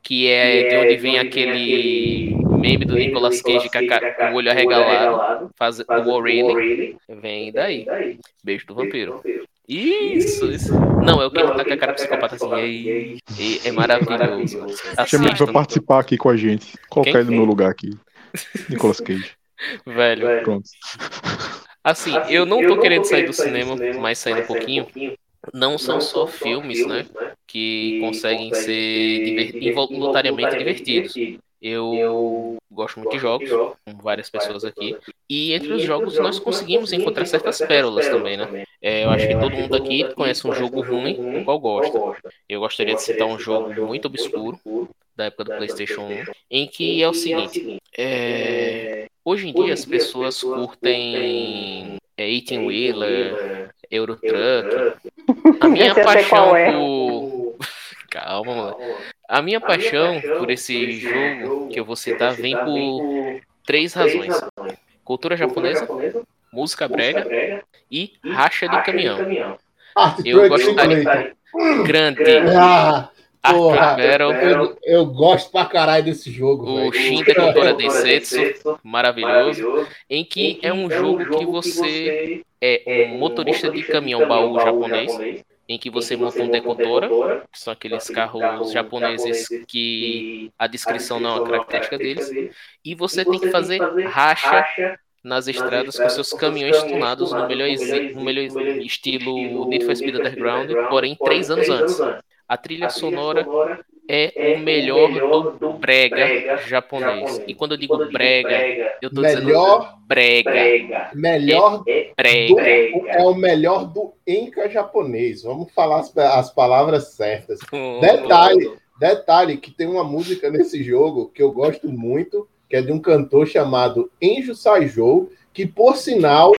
que é de onde vem aquele meme do Nicolas Cage com, a o olho arregalado, faz, do O'Reilly. Vem daí. Beijo do Vampiro. Isso, isso. Não, é o que ele tá com a cara psicopata assim. E, e- é maravilhoso. Chama ele pra participar aqui com a gente. Colocar Quem? ele no meu lugar aqui. *laughs* Nicolas Cage. velho. Pronto. Assim, eu não tô querendo sair do cinema, mas saindo um pouquinho. Não são só filmes, né? Que conseguem ser involuntariamente divertidos. Eu gosto muito de jogos, com várias pessoas aqui. E entre os jogos nós conseguimos encontrar certas pérolas também, né? É, eu acho que todo mundo aqui conhece um jogo ruim, do qual gosta. Eu gostaria de citar um jogo muito obscuro, da época do PlayStation 1, em que é o seguinte: é, hoje em dia as pessoas curtem é, 18 Wheeler, Euro Truck. A minha paixão é. por. *laughs* Calma, mano. A minha paixão por esse jogo que eu vou citar vem por três razões: cultura japonesa, música brega e racha de caminhão. Art Eu gostaria-. Grande. Ah, porra. Arcade Battle, Eu, eu gosto pra caralho desse jogo, o velho. Shin Decotora Densetsu, maravilhoso, em que é um jogo que você é um motorista de caminhão baú japonês, em que você monta um decotora, que são aqueles carros japoneses que a descrição não é uma característica deles, e você tem que fazer racha nas estradas com seus caminhões tunados no melhor, no melhor estilo Need for Speed Underground, porém três anos antes. A trilha sonora é o melhor do brega japonês. E quando eu digo brega, eu tô Melhor- dizendo brega. Melhor Brega. do, é o melhor do Enka japonês. Vamos falar as, as palavras certas. Detalhe, detalhe que tem uma música nesse jogo que eu gosto muito, que é de um cantor chamado Enjo Saijou, que por sinal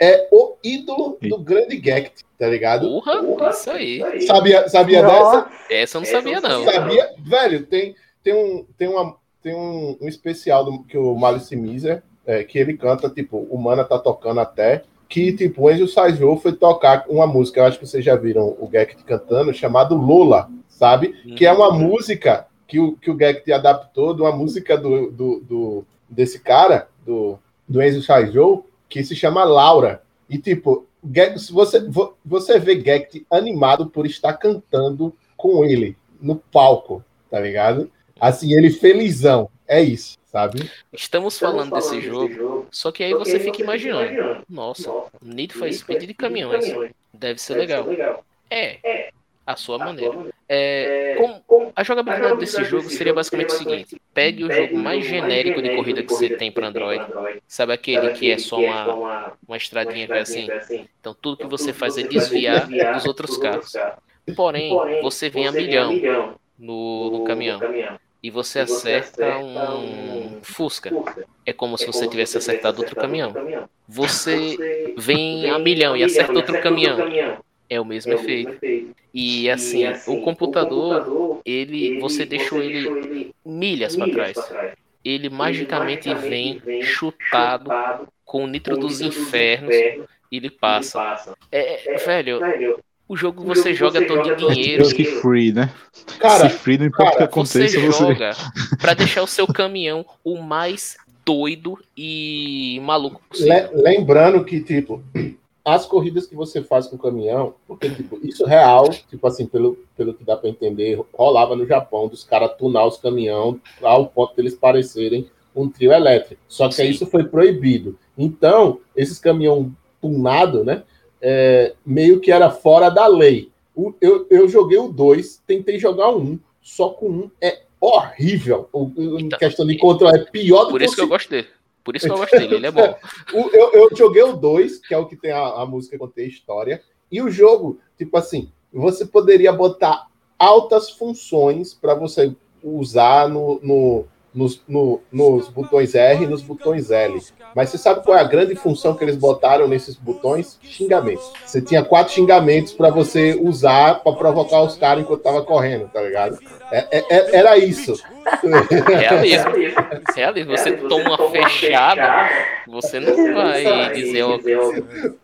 é o ídolo do grande Gect, tá ligado? Porra, isso aí. Sabia, sabia dessa? Essa eu não sabia, não. Sabia? Velho, tem, tem, um, tem, uma, tem um, um especial do, que o Malice Miser, é, que ele canta, tipo, o Mana tá tocando até, que, tipo, o Enzo Saijou foi tocar uma música, eu acho que vocês já viram o Gekt cantando, chamado Lola, sabe? Que é uma música que o, que o Gekt adaptou de uma música do, do, do- desse cara, do, do Enzo Saijou, que se chama Laura. E, tipo, você, vo- você vê Gekt animado por estar cantando com ele no palco, tá ligado? Assim, ele felizão. É isso, sabe? Estamos falando desse jogo, só que aí você fica imaginando. Nossa, Need for Speed de caminhões. Deve ser legal. É, a sua maneira. É, como- a jogabilidade desse jogo seria basicamente o seguinte: pegue o jogo mais genérico de corrida que você tem para Android. Sabe aquele que é só uma, uma estradinha que é assim? Então tudo que você faz é desviar dos outros carros. Porém, você vem a milhão no, no caminhão e você acerta um Fusca. É como se você tivesse acertado outro caminhão. Você vem a milhão e acerta outro caminhão. É o mesmo efeito. E assim, o computador, ele, você deixou ele milhas para trás. Ele magicamente vem chutado com o nitro dos infernos e ele passa. É, é, velho, o jogo você joga todo de dinheiro. Risk free, né? Cara, Se free, não importa o que cara, Você aconteça, você. joga pra deixar o seu caminhão o mais doido e maluco possível. le- lembrando que, tipo, as corridas que você faz com o caminhão, porque, tipo, isso é real, tipo assim, pelo, pelo que dá pra entender, rolava no Japão dos caras tunar os caminhão ao ponto deles parecerem um trio elétrico. Só que Sim. isso foi proibido. Então, esses caminhão tunado, né, é, meio que era fora da lei. O- eu, eu joguei o 2, tentei jogar o 1, um, só com um é horrível. O, em Então, questão de controle, é pior do Por que isso o que eu gosto dele. Por isso que eu gosto dele, ele é bom. *laughs* eu, eu joguei o 2, que é o que tem a, a música a história, e o jogo, tipo assim, você poderia botar altas funções para você usar no, no- nos, no- nos botões R e nos botões L. Mas você sabe qual é a grande função que eles botaram nesses botões? Xingamentos. Você tinha quatro xingamentos para você usar para provocar os caras enquanto tava correndo, tá ligado? É- é- é- era isso. *laughs* Realismo. Realismo. Você toma uma fechada, você não vai dizer,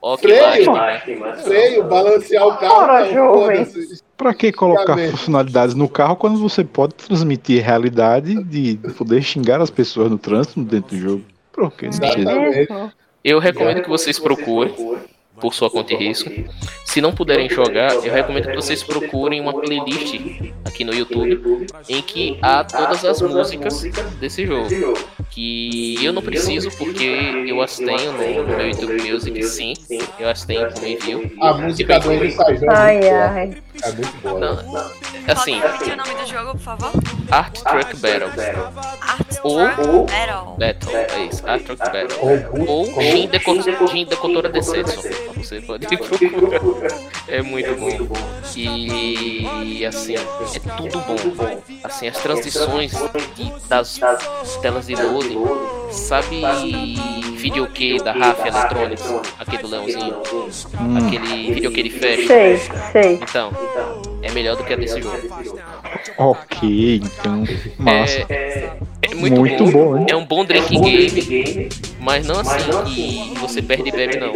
ó que Freio. lástima. Freio, balancear o carro. Ora, não, jovem. Pra que colocar funcionalidades no carro quando você pode transmitir realidade de poder xingar as pessoas no trânsito dentro do jogo? Por que? Eu recomendo que vocês procurem por sua conta e risco. Se não puderem jogar, eu recomendo que vocês procurem uma playlist aqui no YouTube em que há todas as músicas desse jogo. Que eu não preciso porque eu as tenho no, meu YouTube Music, sim. Eu as tenho como envio. A música do é Ai, ai. É muito boa. Não, Pode assim, repetir o nome do jogo, por favor? Art Truck Battle. Art Ou- Truck Battle. Battle, é isso, Art Truck Battle. Ou Deco- Jim Decotora Deception. Você pode procurar. É muito bom. E assim, é tudo bom. Assim, as transições de- das telas de loading, sabe videokey da RAF Electronics, aquele do Leãozinho, Hum, aquele videokey de flash. Sei, sei. Então, é melhor do que a desse jogo. ok, então. Massa. É, é muito, Muito bom. bom, hein? É um bom drink game, mas não assim que você perde e bebe, não.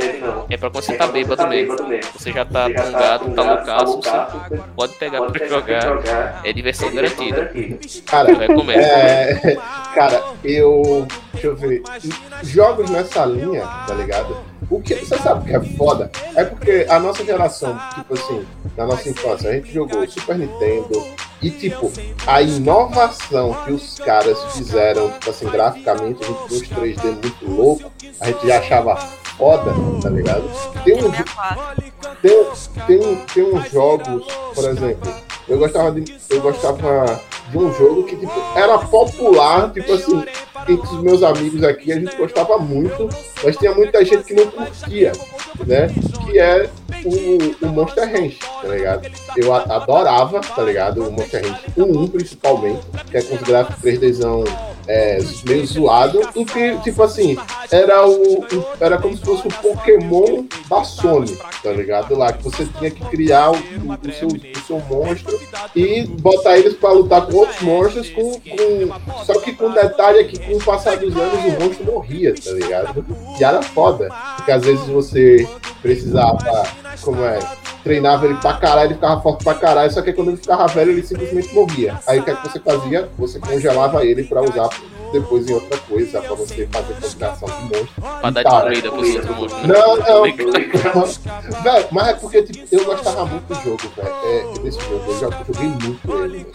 É pra quando você tá bêbado mesmo. Você já tá tongado, tá loucaço, você pode pegar pra jogar. É diversão garantida. Cara, Eu recomendo. É, *laughs* cara, eu. Deixa eu ver. Jogos nessa linha, tá ligado? O que você sabe que é foda? É porque a nossa geração, tipo assim, na nossa infância, a gente jogou Super Nintendo e, tipo, a inovação que os caras fizeram, tipo assim, graficamente, a gente viu os 3D muito louco, a gente já achava foda, tá ligado? Tem um, 64. tem, tem, tem uns jogos, por exemplo, Eu gostava de, eu gostava de um jogo que tipo, era popular, tipo assim, entre os meus amigos aqui, a gente gostava muito, mas tinha muita gente que não curtia, né? Que é o, o Monster Ranch, tá ligado? Eu adorava, tá ligado? O Monster Ranch 1 principalmente, que é com os gráficos 3Dzão é, meio zoado, em que, tipo assim, era o, o- era como se fosse o Pokémon da Sony, tá ligado? Lá que você tinha que criar o, o seu, o seu monstro e botar eles pra lutar com outros monstros, com, com- só que com o detalhe é que com o passar dos anos o monstro morria, tá ligado? E era foda, porque às vezes você precisava, como é, treinava ele pra caralho, ele ficava forte pra caralho, só que quando ele ficava velho ele simplesmente morria. Aí o que, é que você fazia? Você congelava ele pra usar depois em outra coisa, pra você fazer combinação de monstro. Pra dar Tá. de pros outros monstros. né? Não, não. Velho, *laughs* mas é porque tipo, eu gostava muito do jogo, velho. É, desse jogo. Eu já joguei muito ele.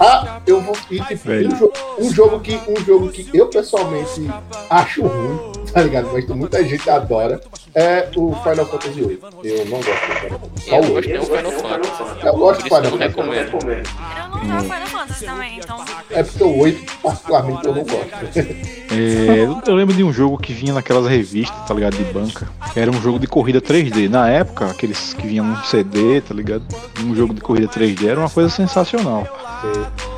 Ah, eu vou. E, tipo, um, jogo, um jogo que. Um jogo que eu pessoalmente acho ruim, tá ligado? Mas muita gente adora. É o Final Fantasy VIII. Eu não gosto do Final Fantasy. Só Eu o gosto um Final Fantasy. Eu gosto do Final Fantasy. Eu não jogo Final Fantasy também, então. É porque o 8, particularmente, eu não gosto. É, eu- lembro de um jogo que vinha naquelas revistas, tá ligado? De banca. Era um jogo de corrida 3D. Na época, aqueles que vinham num CD, tá ligado? Um jogo de corrida 3D era uma coisa sensacional.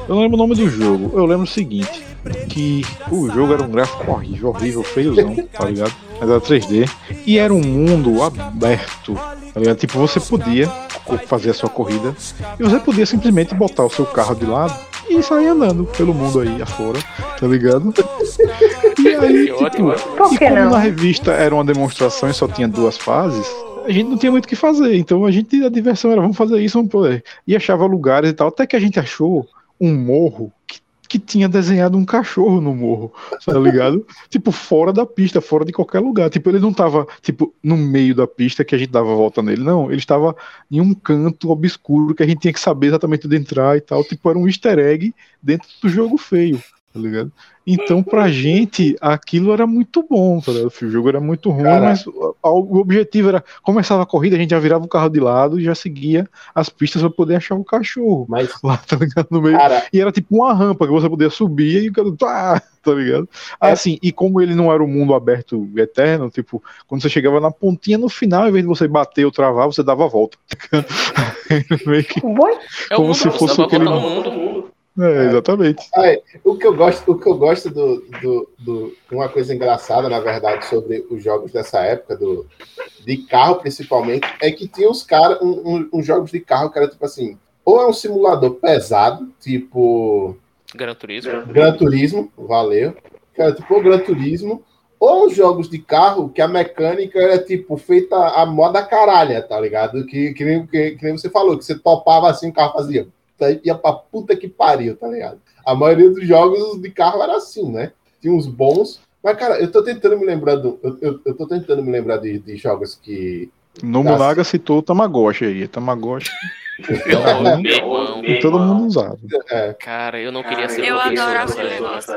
Eu não lembro o nome do jogo. Eu lembro o seguinte: que o jogo era um gráfico horrível, horrível, feiozão, tá ligado? Mas era 3D. E era um mundo aberto, tá ligado? Tipo, você podia fazer a sua corrida e você podia simplesmente botar o seu carro de lado e sair andando pelo mundo aí afora, tá ligado? E aí, *laughs* tipo, ótimo. E como na revista era uma demonstração e só tinha duas fases, a gente não tinha muito o que fazer. Então a gente, a diversão era vamos fazer isso, vamos poder. E achava lugares e tal. Até que a gente achou um morro que, tinha desenhado um cachorro no morro, tá ligado? *laughs* tipo, fora da pista, fora de qualquer lugar. Tipo, ele não tava, tipo, no meio da pista que a gente dava volta nele. Não, ele estava em um canto obscuro que a gente tinha que saber exatamente onde entrar e tal. Tipo, era um easter egg dentro do jogo feio, tá ligado? Então, pra gente, aquilo era muito bom, tá ligado? O jogo era muito ruim, Cara. mas o, o objetivo era, começava a corrida, a gente já virava o carro de lado e já seguia as pistas pra poder achar o cachorro Mas, *laughs* lá, tá ligado? No meio. cara, E era tipo uma rampa que você podia subir e o cara, tá, tá ligado? É. assim, e como ele não era um mundo aberto eterno, tipo, quando você chegava na pontinha no final, em vez de você bater ou travar, você dava a volta. tá ligado? *laughs* Meio que-? É o Como mundo, se fosse aquele- mundo. É, exatamente. o que eu gosto, o que eu gosto do, do, do- uma coisa engraçada, na verdade, sobre os jogos dessa época, do, de carro principalmente, é que tinha uns caras, um, um- uns jogos de carro que era tipo assim, ou é um simulador pesado, tipo Gran Turismo. Gran Turismo, valeu, que era tipo o Gran Turismo, ou uns jogos de carro que a mecânica era tipo feita a moda caralha, tá ligado? Que, que, nem, que, que nem você falou, que você topava assim, o carro fazia, ia pra puta que pariu, tá ligado? A maioria dos jogos de carro era assim, né? Tinha uns bons. Mas, cara, eu tô tentando me lembrar do. Eu, eu, eu tô tentando me lembrar de, de jogos que. Nobunaga citou o Tamagotchi aí. Tamagotchi irmão. que todo mundo usava. É, Cara, eu não queria ser Eu aquele época. negócio.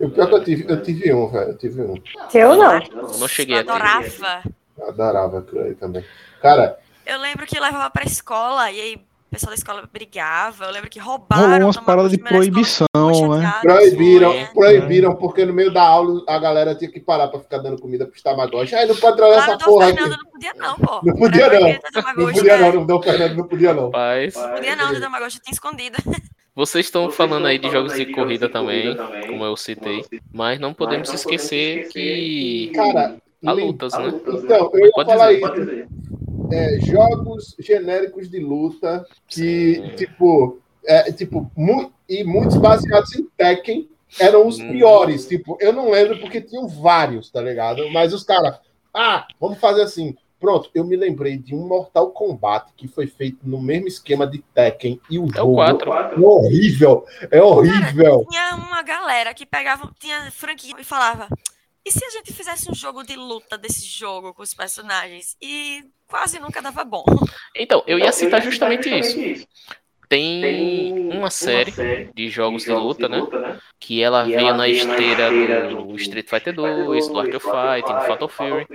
o pior que eu tive, eu tive um, velho. Eu tive um. Eu não. Eu não cheguei Eu a ter. adorava. Eu adorava aquilo aí também. Cara, Eu lembro que levava pra escola e aí o pessoal da escola brigava. Eu lembro que roubaram. Rolou umas o paradas de escola, proibição, ficou né? chateado, proibiram, foi. proibiram, porque no meio da aula a galera tinha que parar pra ficar dando comida pros tamagotchi. Aí não pode trazer Lá essa porra aqui. Fernando não podia não, pô. Não podia, não. Não podia não, né? não, Dom Fernando não podia não. Rapaz, Não podia não, ter Tamagotchi tinha escondido. *laughs* vocês estão falando aí de jogos de corrida também, como eu citei, mas não podemos esquecer que Cara, há lem- lutas, né? Então, eu ia Pode falar dizer. isso. É, jogos genéricos de luta que, Sim. tipo, é, tipo mu e muitos baseados em Tekken eram os Hum. piores. Tipo, eu não lembro porque tinham vários, tá ligado? Mas os caras, ah, vamos fazer assim. Pronto, eu me lembrei de um Mortal Kombat que foi feito no mesmo esquema de Tekken e o É o jogo 4. é horrível, é horrível. Tinha uma galera que pegava, tinha franquia e falava. E se a gente fizesse um jogo de luta desse jogo com os personagens? E quase nunca dava bom. Então, eu ia citar justamente isso. Tem uma série de jogos de luta, né? Que ela veio na esteira do Street Fighter 2, do Art of Fight, do Fatal Fury,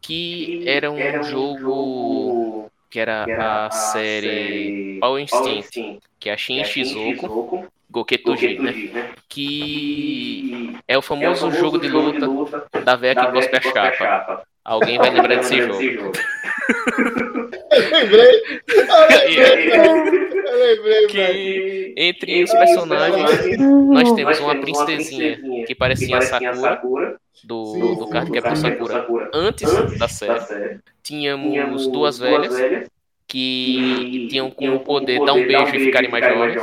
que era um jogo que era a série Power Instinct, que é a Shin Shizuko Goketuji, né? Que é o famoso jogo de luta da véia que cospe a chapa. Alguém vai lembrar desse jogo. Eu lembrei. Eu lembrei, eu lembrei, velho. Que entre os personagens nós temos uma princesinha que parecia a Sakura do, Sim, do sim, card do Captain Sakura antes da série. Tínhamos duas velhas que tinham como poder dar um beijo e ficarem mais jovens.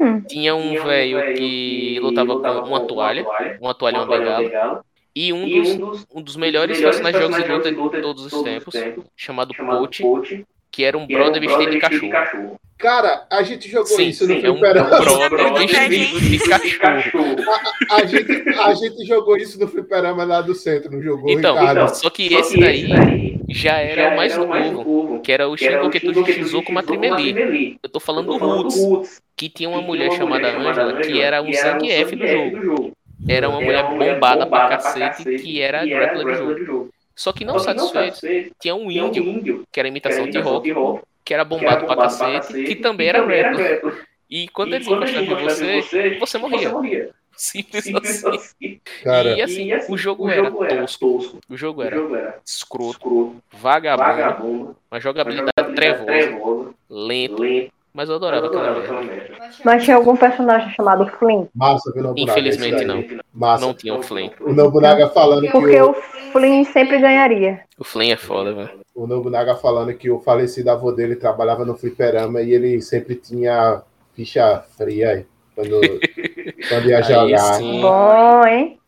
Hum, Tinha um velho que lutava com uma toalha, uma toalha e uma bengala. E um dos, um dos melhores personagens de jogos de luta de todos os tempos, chamado Poach, que era um brother vestido de cachorro. Cara, a gente jogou Sim, isso no sim, é um fliperama. brother vestido de cachorro. A gente, a gente jogou isso no fliperama lá do centro, não jogou, Então, Ricardo? só que esse daí já era o mais novo, que era o Shingo Ketuji Shizuko Matrimeli. Eu tô falando do Roots, que tinha uma mulher chamada Angela, que era um Zangief do jogo. Era uma mulher bombada pra cacete, que era a grappler do jogo. Só que não satisfeito, tinha um índio, que era imitação de rock, que era bombado pra cacete, que também era grappler. E quando eles encostavam em você, você morria. *laughs* Simples assim. Cara, E assim, o jogo era tosco, o jogo era escroto, vagabundo, uma jogabilidade trevosa, lento, mas eu adorava aquela merda. mas tinha algum personagem chamado Flynn? massa, viu, Nobunaga? Infelizmente não. aí. Massa. Não tinha o Flynn. O Nobunaga falando que Porque o, o Flynn sempre ganharia. O Flynn é foda, velho. o Nobunaga falando que o falecido avô dele trabalhava no fliperama e ele sempre tinha ficha fria aí, quando, *laughs* quando ia Aí jogar. sim. Bom, hein?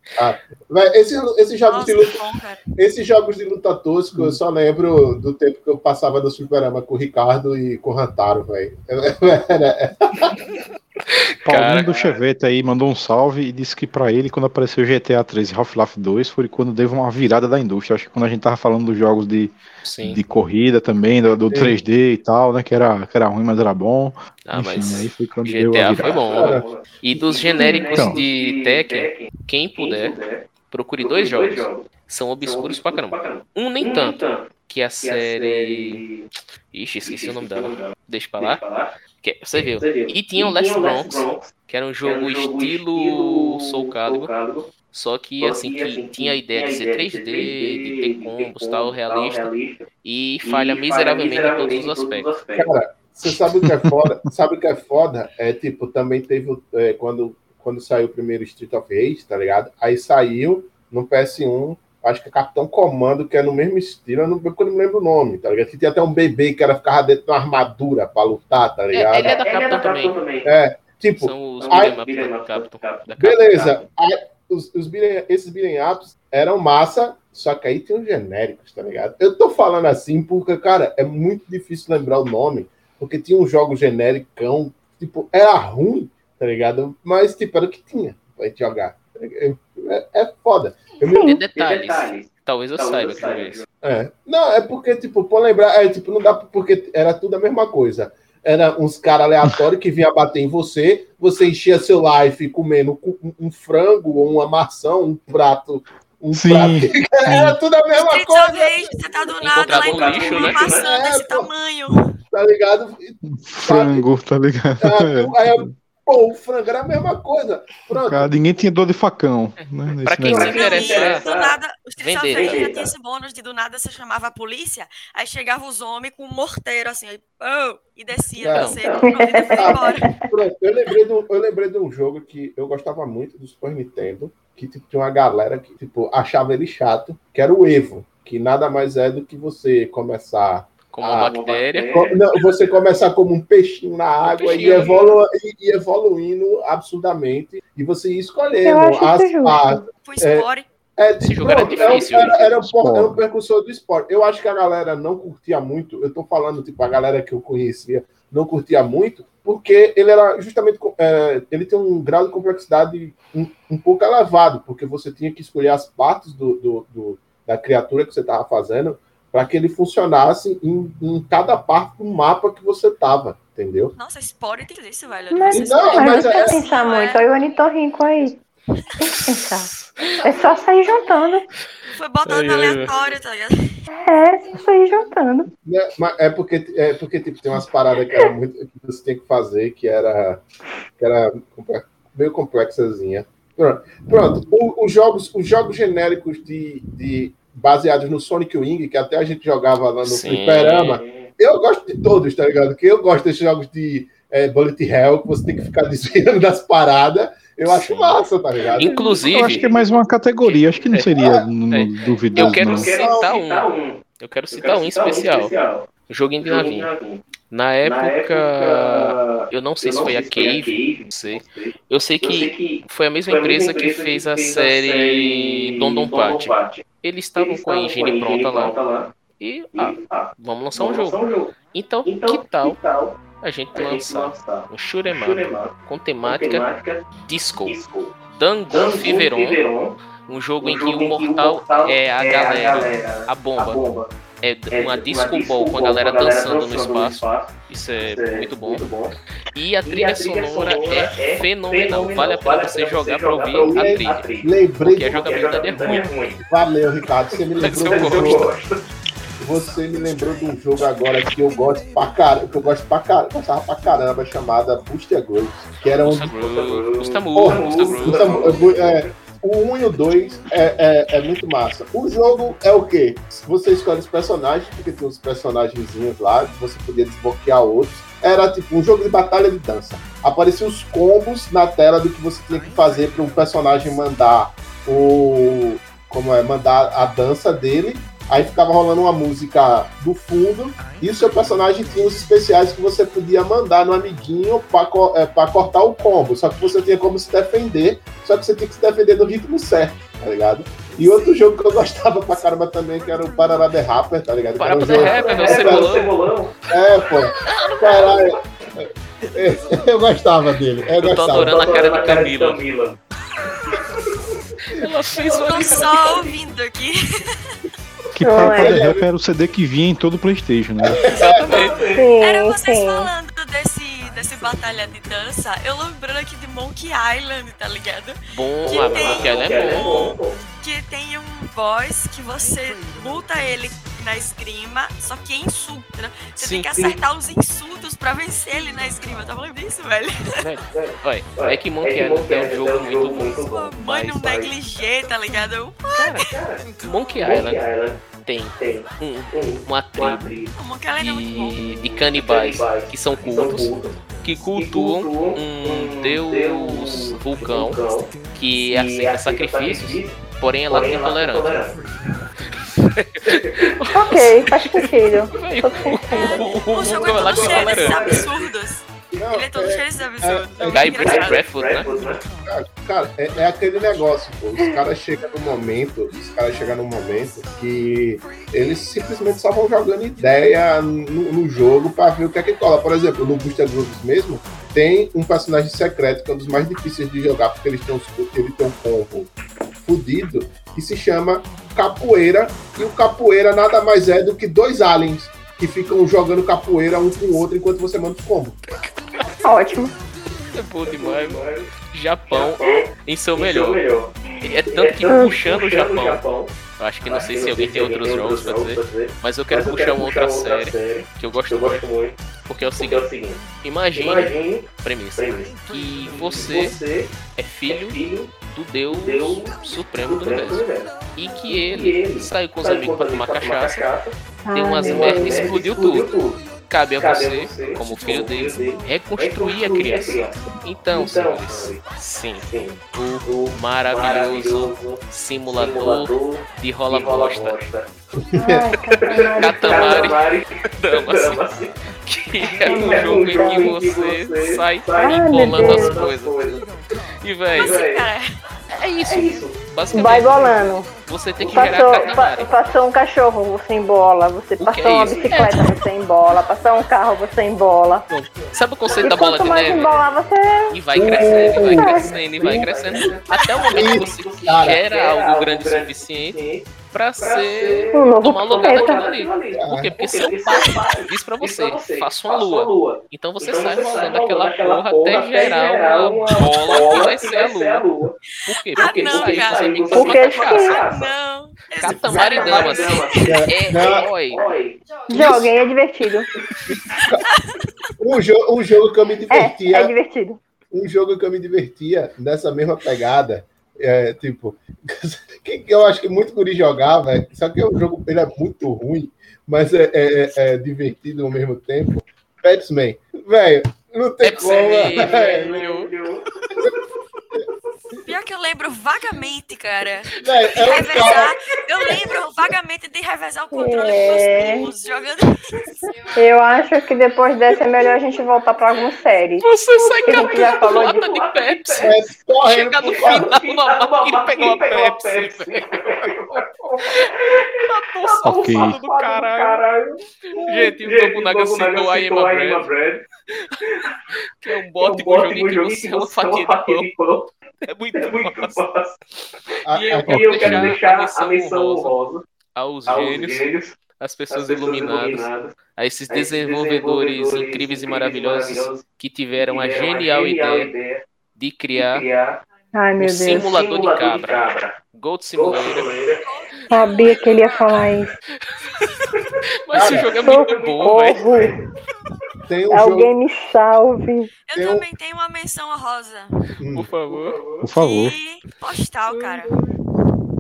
Véi, Esses, esses, jogos de luta, bom, cara. esses jogos de luta tosco, eu só lembro do tempo que eu passava no fliperama com o Ricardo e com o Rantaro, velho. Era- *laughs* *laughs* Paulinho Cara. do Chevette aí mandou um salve e disse que pra ele, quando apareceu GTA 3 e Half-Life 2, foi quando deu uma virada da indústria. Acho que quando a gente tava falando dos jogos de, Sim. de corrida também, do, do Sim. 3D e tal, né? Que era, que era ruim, mas era bom. Ah, Enfim, mas aí foi quando deu a GTA virada. foi bom. Cara, velho. E dos genéricos Então. de Tekken, quem puder, procure dois jogos. São obscuros pra caramba. Um nem tanto, que é a série. Ixi, esqueci o nome dela. Deixa pra lá. Que, você viu. E tinha o Last Bronx, que era um jogo estilo Soul Calibur. Só que assim, que tinha a ideia de ser 3D, de ter combos tal, realista, e falha miseravelmente em todos os aspectos. Cara, você sabe o que é foda? *laughs* sabe o que é foda? É tipo, também teve o- é, quando, quando saiu o primeiro Street of Rage, tá ligado? Aí saiu no PS1, acho que é Capitão Comando, que é no mesmo estilo, eu não, eu não lembro o nome, tá ligado? Que tinha até um bebê que era ficava dentro de uma armadura pra lutar, tá É, ligado? ele é da Capcom também. É, tipo, São os beleza. Aí, os, esses ups eram massa, só que aí tem os genéricos, tá ligado? Eu tô falando assim porque, cara, é muito difícil lembrar o nome, porque tinha um jogo genericão, tipo, era ruim, tá ligado? Mas, tipo, era o que tinha pra gente jogar. É, é- é foda. Eu me- De detalhes. Talvez eu saiba que não é é. Não, é porque, tipo, por lembrar, é, tipo, não dá pra- porque era tudo a mesma coisa. Era uns caras aleatórios que vinham bater em você, você enchia seu life comendo um, um frango ou uma maçã, um prato. Um Sim. prato. *laughs* Era tudo a mesma Streets coisa, Rage, você tá do nada lá um lixo, uma né? maçã É, desse pô. tamanho. tá ligado? Frango, tá ligado? Ah, *laughs* aí, eu- pô, o frango era a mesma coisa. Pronto. Cara, ninguém tinha dor de facão. Né, Pra quem negócio. se interessa- do nada, o Streets of Vender. Rage já tinha esse bônus de do nada você chamava a polícia, aí chegava os homens com um morteiro assim, aí, pô, e descia Não. você, e embora. Pronto, eu lembrei, de um, eu lembrei de um jogo que eu gostava muito do Super Nintendo, que tipo, tinha uma galera que tipo, achava ele chato, que era o Evo, que nada mais é do que você começar. Como Ah, uma bactéria. não, você começar como um peixinho na água e, peixinho. evolu e, e evoluindo absurdamente, e você ia escolhendo Eu acho as, Pro Spore. é, Esse jogo era pronto, era um- difícil, Era, era, um, era um Esporte. percussor do esporte. Eu acho que a galera não curtia muito. Eu tô falando, tipo, a galera que eu conhecia não curtia muito, porque ele era justamente. é, ele tem um grau de complexidade um, um pouco elevado, porque você tinha que escolher as partes do, do- do- da criatura que você estava fazendo para que ele funcionasse em, em cada parte do mapa que você tava, entendeu? Nossa, Spore tem isso, velho. Mas, Você Não, mas mas não é- precisa pensar é- muito. Olha o Anitorrinco aí. Tem que pensar. É só sair juntando. Foi Ai, no ai, ai. aleatório, tá ligado? É, só sair juntando. Né, mas É porque, é porque tipo, tem umas paradas que, era muito, que você tem que fazer que era, que era meio complexazinha. Pronto. Pronto. O- os, jogos, os jogos genéricos de, de baseados no Sonic Wing, que até a gente jogava lá no Sim. Fliperama, eu gosto de todos, tá ligado? Que eu gosto desses jogos de é, Bullet Hell, que você tem que ficar *laughs* desviando das paradas. Eu acho Sim. massa, tá ligado? Inclusive, Eu acho que é mais uma categoria, acho que não seria no, é. duvidoso. eu quero não. citar um. Eu quero citar um em especial. Joguinho de navinha. Na época, eu não sei se foi a Cave, não sei. Eu sei que foi a mesma empresa que fez a série Don Don Party. Eles estavam com a engine pronta lá e, ah, vamos lançar um jogo. Então, que tal a gente lançar um shoot'em up com temática disco? Dangon Feveron, um jogo em que o mortal é a galera, a bomba. É uma disco ball com a galera dançando no espaço. Isso é muito bom. E a trilha sonora é fenomenal. Vale a pena você jogar pra ouvir a trilha. Lembrei Porque a jogabilidade é ruim. Valeu, Ricardo. Você me lembrou eu do jogo. Você me lembrou de um jogo agora que eu gosto pra caramba, que eu gosto pra caramba, gostava pra caramba, chamada Booster Gold, que era um Custa Groove, custa Porra, O 1 e o 2 é, é, é muito massa. O jogo é o quê? Você escolhe os personagens, porque tem uns personagenzinhos lá, você podia desbloquear outros. Era tipo um jogo de batalha de dança. Apareciam os combos na tela do que você tinha que fazer para um personagem mandar o. Como é? Mandar a dança dele. Aí ficava rolando uma música do fundo. E o seu personagem tinha os especiais que você podia mandar no amiguinho para cortar o combo. Só que você tinha como se defender. Só que você tinha que se defender no ritmo certo, tá ligado? E outro jogo que eu gostava pra caramba também, que era o Parará The Rapper, tá ligado? Que Para era um pra jogo- Rapper, É, meu cebolão. É, pô. Caralho. É, Eu gostava dele. Eu, Eu tô gostava. adorando a cara de Camila. Ela fez uma Tô só ouvindo aqui. Que Não, Papa é. the Rap era o CD que vinha em todo o Playstation, né? *laughs* Exatamente. Era vocês falando desse, desse batalha de dança, eu lembrando aqui de Monkey Island, tá ligado? Bom, Que a tem- Monkey Island é bom. Que tem um boss que você luta ele na esgrima, só que é insulto, né? Você Sim, tem que sim. acertar os insultos pra vencer ele na esgrima. Eu tava lembrando disso, velho. Olha, é que Monkey Island é um jogo muito Sua bom. mãe Mas, não negligê, tá ligado? Eu, Monkey Island tem um, uma tribo Island é de, de canibais que são cultos, que cultuam um deus vulcão que aceita sacrifícios, porém ela é intolerante. Ok, faz sentido. *laughs* O, o, O jogo é é todo que é cheio desses absurdos. Não, Ele é todo é- cheio desses absurdos. é- É engraçado. Bradford, né? Cara, é, é aquele negócio, pô. Os caras chegam no momento, os caras chegam num momento que eles simplesmente só vão jogando ideia no, no jogo pra ver o que é que cola. Por exemplo, no Booster Grooves mesmo, tem um personagem secreto que é um dos mais difíceis de jogar, porque eles têm, uns, ele tem um combo fudido, que se chama Capoeira, e o Capoeira nada mais é do que dois aliens que ficam jogando capoeira um com o outro enquanto você manda os combos. Ótimo. É bom demais, mano. Japão em seu melhor. É tanto que puxando o Japão, eu acho que não sei se alguém tem outros jogos pra dizer, mas eu quero puxar uma outra série que eu gosto muito, porque é o seguinte, imagine, premissa, que você é filho do Deus Supremo do Universo. e que ele saiu com os amigos pra tomar cachaça, deu umas merdas e Deus. explodiu tudo. Cabe a você, como filho dele, reconstruir a criação. Então, senhores, sim, o maravilhoso simulador de rola bosta. Ai, caralho. Katamari Damacy, que é um jogo em que você sai embolando as coisas. E, velho, cara, é isso. Vai Basicamente, bolando. Você tem que gerar Passou, pa- Katamari. passou um cachorro, você embola. Você O passou é uma isso? bicicleta, você embola. Passou um carro, você embola. Sabe o conceito E da bola de mais neve? embolar, você. E vai crescendo, e vai crescendo, e vai crescendo. Até o momento que você Cara, gera algo grande o suficiente pra ser. Um novo tomar lugar planeta. daquilo ali. Por quê? Porque seu pai diz pra você, faça uma lua. Então você sai rolando aquela porra até gerar uma bola que vai ser a lua. Por quê? Ah, Porque não, isso aí cara. você tem que Porque tomar cachaça. Não. esse- Catamaridama, assim. É, Não. oi. Joguem, é divertido. *laughs* Um, jo um jogo que eu me É, divertia. é divertido. um jogo que eu me divertia nessa mesma pegada. É, tipo, *laughs* que, que eu acho que muito guri jogava, só que o jogo ele é muito ruim, mas é, é- é divertido ao mesmo tempo. Petsman, velho, não tem Pepsi, como. *laughs* velho. Pior que eu lembro vagamente, cara. De é um cara, revezar. Eu lembro vagamente de revezar o controle É. com meus primos jogando. Eu acho que depois dessa é melhor a gente voltar pra alguma série. Você sai Que a gente já catando falou lata de- de Pepsi. é, correndo Chega no final, na máquina pegar uma Pepsi. velho. Tá tão Ok. safado do caralho. Gente, o Nobunaga citou a Bread, que é um bote com joguinho que você é uma fatia de pão. É muito massa. A- E eu, a- quero eu deixar a menção honrosa aos gênios, às pessoas iluminadas, a esses desenvolvedores incríveis e maravilhosos que tiveram a genial ideia de criar Ai, um Deus. simulador de cabra, Gold Simulator. Sabia que ele ia falar isso. *laughs* Mas esse jogo é muito bom, velho. Tem um Alguém jogo. me salve. Eu Tem um- também tenho uma menção rosa. Hum, Por favor. Por favor. E postal, cara.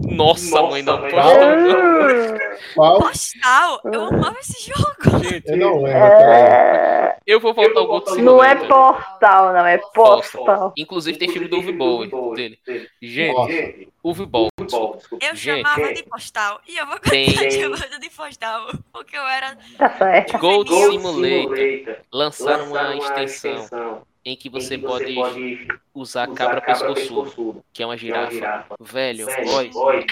Nossa, mãe, não mãe. Hum, qual? Postal, eu amava esse jogo. Gente, Eu não lembro. é, eu vou voltar ao Gold Não é portal, não, é postal. Inclusive tem filme do Uwe Boll dele. Gente, Nossa. Desculpa. Eu Gente. chamava de postal. E eu vou Tem- continuar chamando de postal. *laughs* Porque eu era. Tá certo. Gold. Simulator lançaram uma extensão em que você pode usar cabra pescoçudo, que é uma girafa. Velho, oi, Velho.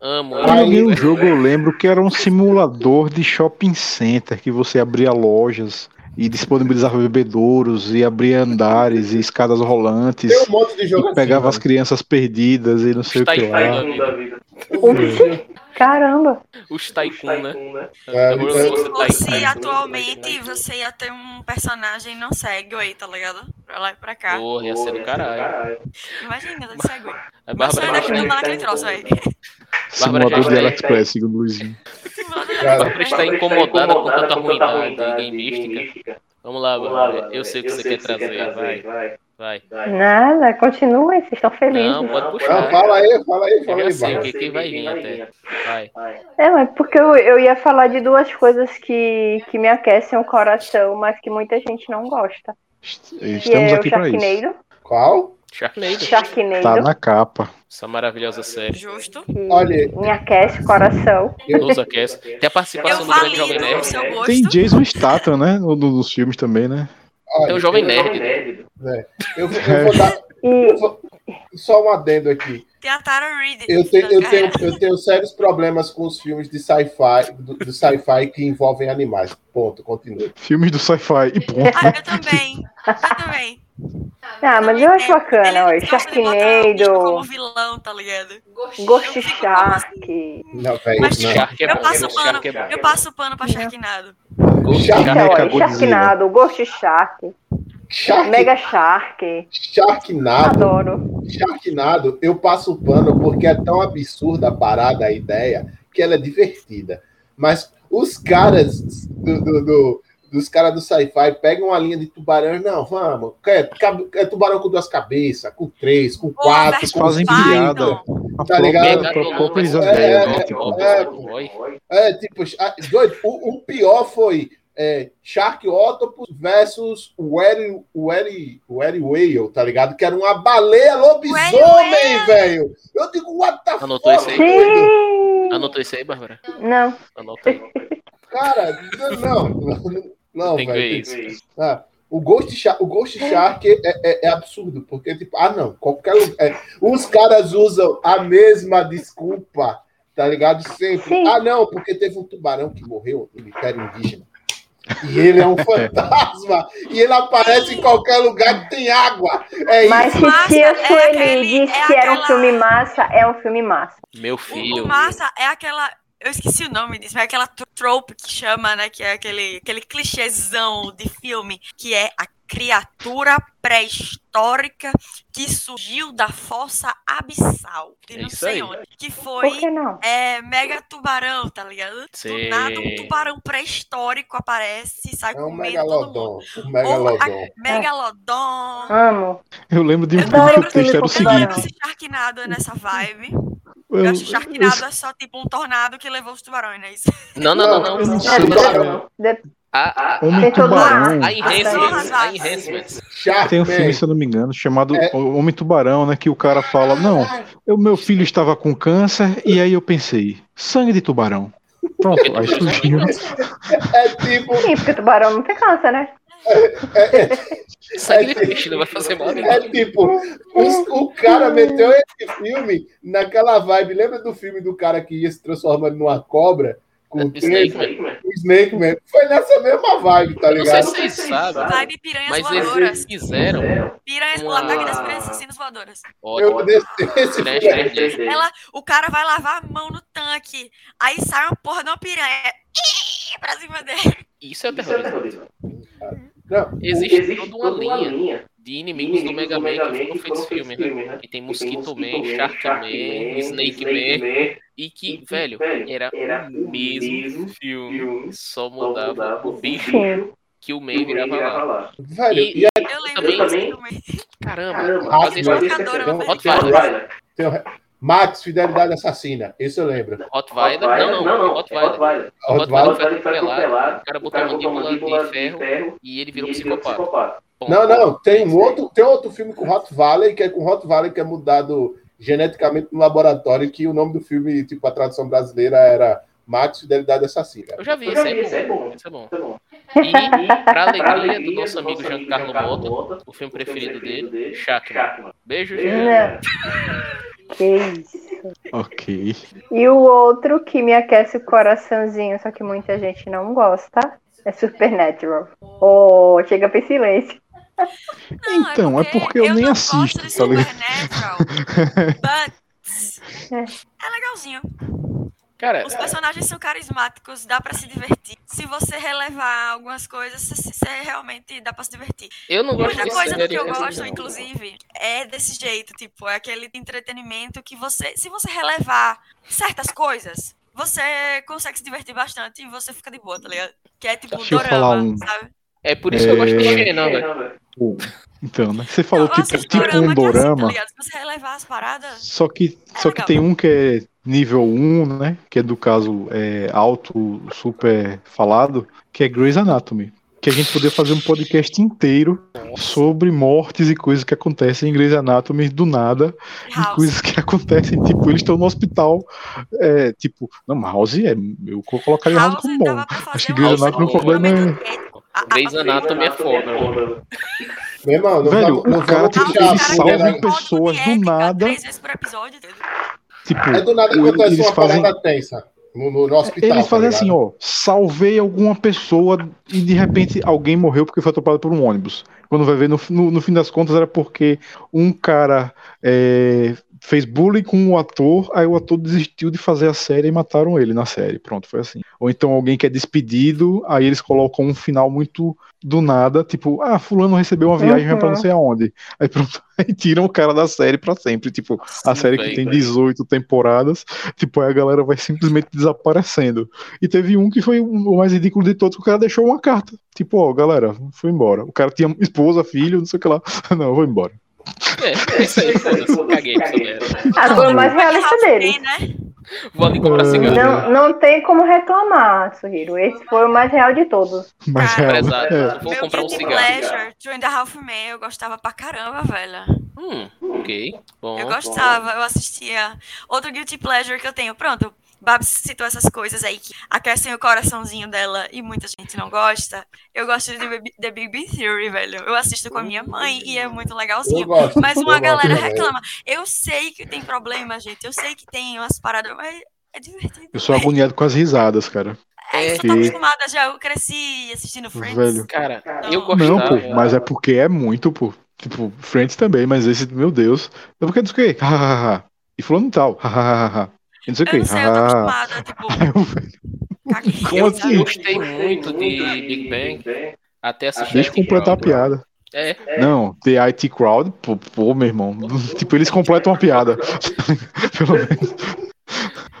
amo Ai, No ele. meu jogo eu lembro que era um simulador de shopping center que você abria lojas e disponibilizava bebedouros e abria andares e escadas rolantes Tem um monte de jogo e pegava as assim, crianças perdidas e não sei o que lá. da vida. mano. *laughs* Caramba. Os Tycoon, né? É, é- Se tá fosse aí. atualmente, você ia ter um personagem não cego aí, tá ligado? Pra lá e pra cá. Porra, ia ser do caralho. Imagina, não cego aí. A Bárbara já não dá naquele troço, velho. Simulador de Bárbara, AliExpress, segundo o Luizinho. Cara, Bárbara está incomodada com tanta ruindade gameística. Vamos lá, Bárbara. Eu sei o que você quer trazer. Vai, vai. Nada, continue, vocês estão felizes. Não, pode Não, puxar. fala aí, fala aí, Eu fala já aí, sei o Bárbara. que, que vai vir até. Vai. É, mas porque eu, eu ia falar de duas coisas que, que me aquecem o coração, mas que muita gente não gosta. Que Estamos é aqui o. Qual? Sharknado. Sharknado. Tá na capa. Essa maravilhosa série. Justo. Olha- me aquece o coração. Nos aquece. Tem a participação Eu do grande Jovem Nerd. Tem Jason Statham, né? No- no- Nos filmes também, né? Olha, Tem o Jovem eu- Nerd. Eu, eu vou dar *laughs* E só um adendo aqui. Tem a Tara Reid. Eu tenho, eu, tenho, eu tenho sérios problemas com os filmes de sci-fi, do, do sci-fi que envolvem animais. Ponto, continua. Filmes do sci-fi e ponto. Ah, eu também. Eu também. Ah, mas eu acho Ele bacana, ó. gosta de botar o bicho Como Sharknado, vilão, tá ligado? Ghost Shark. Não, velho, Mas, não. Shark é Eu passo pano, Shark é bom. eu passo pano pra Sharknado. Ghost Shark- Shark Então, ó. Sharknado, Ghost Shark, Shark, Mega Shark. Sharknado, Adoro. Sharknado, eu passo o pano porque é tão absurda a parada, a ideia, que ela é divertida. Mas os caras do, do- do- dos caras do sci-fi pegam uma linha de tubarão, não, vamos, quer, cab- é tubarão com duas cabeças, com três, com Pô, quatro, com Fazem cinco. piada. Tá ligado? É, ideia, né? é, Tipo, é, Oi. É, tipo, ah, doido, o, o pior foi é, Shark Octopus versus o Eri, o Eri, o Eri Whale, tá ligado? Que era uma baleia lobisomem, velho. Eu digo, what the Anotou fuck, isso aí? Anotou isso aí, Bárbara? Não. Anota aí. Cara, não, não, Tem que velho. ver isso. Ah, o Ghost Shark, o Ghost Shark é, é- é absurdo, porque, tipo, ah, não, qualquer é, Os caras usam a mesma desculpa, tá ligado? Sempre. Sim. Ah, não, porque teve um tubarão que morreu no Império Indígena. E ele é um *laughs* fantasma. e ele aparece em qualquer lugar que tem água. É Mas isso. se Massa, Tia é Sueli aquele- disse é que era um aquela- filme massa, é um filme massa. Meu O, filho. o massa é aquela. Eu esqueci o nome disso, mas é aquela tro- trope que chama, né? Que é aquele, aquele clichêzão de filme, que é a criatura pré-histórica que surgiu da fossa abissal. De É não isso sei aí. onde. Que Por foi que não? é, mega tubarão, tá ligado? Sei. Do nada um tubarão pré-histórico aparece e sai É um comendo todo mundo. megalodon. Um Ou megalodon. a- Megalodon. Amo. Eu lembro de um Eu filme que era o com Eu seguinte. que Sharknado nessa vibe. Eu, Eu acho que eu, Sharknado é só tipo um tornado que levou os tubarões, não é isso? Não, não, não, eu não. não A, a, Homem Tem todo Tubarão. lá. a enhancements. A enhancements. Tem um filme, se eu não me engano, chamado É. Homem Tubarão, né? Que o cara fala, não, o meu filho estava com câncer, e aí eu pensei, sangue de tubarão. Pronto, aí surgiu. *laughs* É tipo, Sim, porque tubarão não tem câncer, né? Sangue de peixe não vai fazer mal é tipo, os- o cara meteu esse filme naquela vibe. Lembra do filme do cara que ia se transformando numa cobra? Com o Snake Man. o Snake Man. Foi nessa mesma vibe, tá Não sei ligado? se vocês sabem, Vibe piranhas mas eles voadoras. fizeram. Piranhas uma- o ataque das piranhas assassinas voadoras. Eu Ótimo. esse Né, né, né. Ela, o cara vai lavar a mão no tanque. Aí sai uma porra de uma piranha. Pra cima dele. Isso é terrorismo. Não, Existe toda uma linha de inimigos do Mega Man que foram feitos filme, né? Que tem Mosquito Man, Shark Man, Snake Man. E que, velho, era o mesmo filme. Só mudava o bicho que o Man virava lá. velho, E- e Eu lembro Também- filme. Caramba, Ah, fazia Locadora, tem o- Max, Fidelidade Assassina. Esse eu lembro. Rottweiler. Não, não, Rottweiler. O Rottweiler foi atropelado, o cara botou a mandíbula de ferro e ele virou psicopata. Ponto. Não, não, tem um outro, tem outro filme com Valley, que é com Valley, que é mudado geneticamente no laboratório, que o nome do filme, tipo, a tradução brasileira era Max Fidelidade Assassina. Eu já vi, isso é bom. Isso é bom. E, pra *laughs* alegria do nosso amigo Giancarlo Mota, o filme preferido dele, Shackman. Beijo, Jean. *laughs* Que isso. Ok. E o outro que me aquece o coraçãozinho, só que muita gente não gosta, é Supernatural. Oh, chega pra silêncio. Não, Então, é porque eu nem não assisto, gosto de tá? Supernatural, but *laughs* é legalzinho. Cara, Os personagens são carismáticos, dá pra se divertir. Se você relevar algumas coisas, você, você realmente dá pra se divertir. eu não gosto Muita coisa do que eu gosto, assim, não. inclusive, é desse jeito, tipo, é aquele entretenimento que você, se você relevar certas coisas, você consegue se divertir bastante e você fica de boa, tá ligado? Que é tipo Deixa dorama, um. sabe? É por isso que eu gosto de É. Xena, velho. Então, né? Você falou Não, eu tipo, tipo um que é assim, tá dorama. ligado? Se você relevar as paradas, Só que, só que tem um que é nível 1, né? Que é do caso é, alto, super falado, que é Grey's Anatomy. Que a gente poderia fazer um podcast inteiro sobre mortes e coisas que acontecem em Grey's Anatomy do nada. E House. coisas que *laughs* acontecem, tipo, eles estão no hospital. É, tipo, não, House é. Eu colocaria House House como bom. Acho que Grey's Anatomy o é bom. problema é. Grey's Anatomy é foda, mano. Meu irmão, não Velho, vamos, não o cara, tipo, ele salva pessoas do nada. Três vezes por episódio. entendeu? Tipo, É do nada acontece eles uma fazem. parada tensa no, no, hospital. Eles tá fazem ligado? assim, ó, salvei alguma pessoa e de repente alguém morreu porque foi atropelado por um ônibus. Quando vai ver, no, no, no fim das contas, era porque um cara é, fez bullying com o ator, aí o ator desistiu de fazer a série e mataram ele na série. Pronto, foi assim. Ou então alguém que é despedido, aí eles colocam um final muito do nada, tipo, ah, fulano recebeu uma viagem vai pra não Uhum. sei aonde. Aí pronto, *laughs* aí tiram o cara da série pra sempre. Tipo, a série que velho. tem 18 temporadas, tipo, aí a galera vai simplesmente desaparecendo. E teve um que foi o mais ridículo de todos, que o cara deixou uma carta. Tipo, ó, galera, foi embora. O cara tinha esposa, filho, não sei o que lá. *laughs* Não, eu vou embora. É, é isso aí, foda-se. Caguei pra essa merda. Foi o mais realista dele. né? Vou ali comprar cigarro. Não, não tem como reclamar, Suhiro. Esse foi o mais real de todos. Mas Cara, é, Empresário, é, vou Meu comprar um guilty cigarro. pleasure, and a Half Men, eu gostava pra caramba, velho. Hum, ok. Bom. Eu gostava, eu assistia. Outro guilty pleasure que eu tenho, pronto. Babs citou essas coisas aí que aquecem o coraçãozinho dela e muita gente não gosta. Eu gosto de The Big Bang Theory, velho. Eu assisto com a minha mãe e é muito Eu legalzinho. gosto. Mas eu uma gosto galera também. reclama. Eu sei que tem problema, gente. Eu sei que tem umas paradas, mas é divertido. eu sou agoniado com as risadas, cara. É, isso, eu tô Que- acostumada já. Eu cresci assistindo Friends. Velho. Cara, Não. eu Não, gostava. pô, mas é porque é muito, pô. Tipo, Friends também, mas esse, meu Deus. É porque não o que. E fulano tal. Não sei o Eu que. não sei, eu tô acostumada. Tipo. *laughs* Como eu assim? gostei muito de Big Bang até assistir. Deixa eu completar a piada. É, Não, The IT Crowd, pô, pô, meu irmão. *laughs* tipo, eles completam uma piada. *laughs* Pelo menos.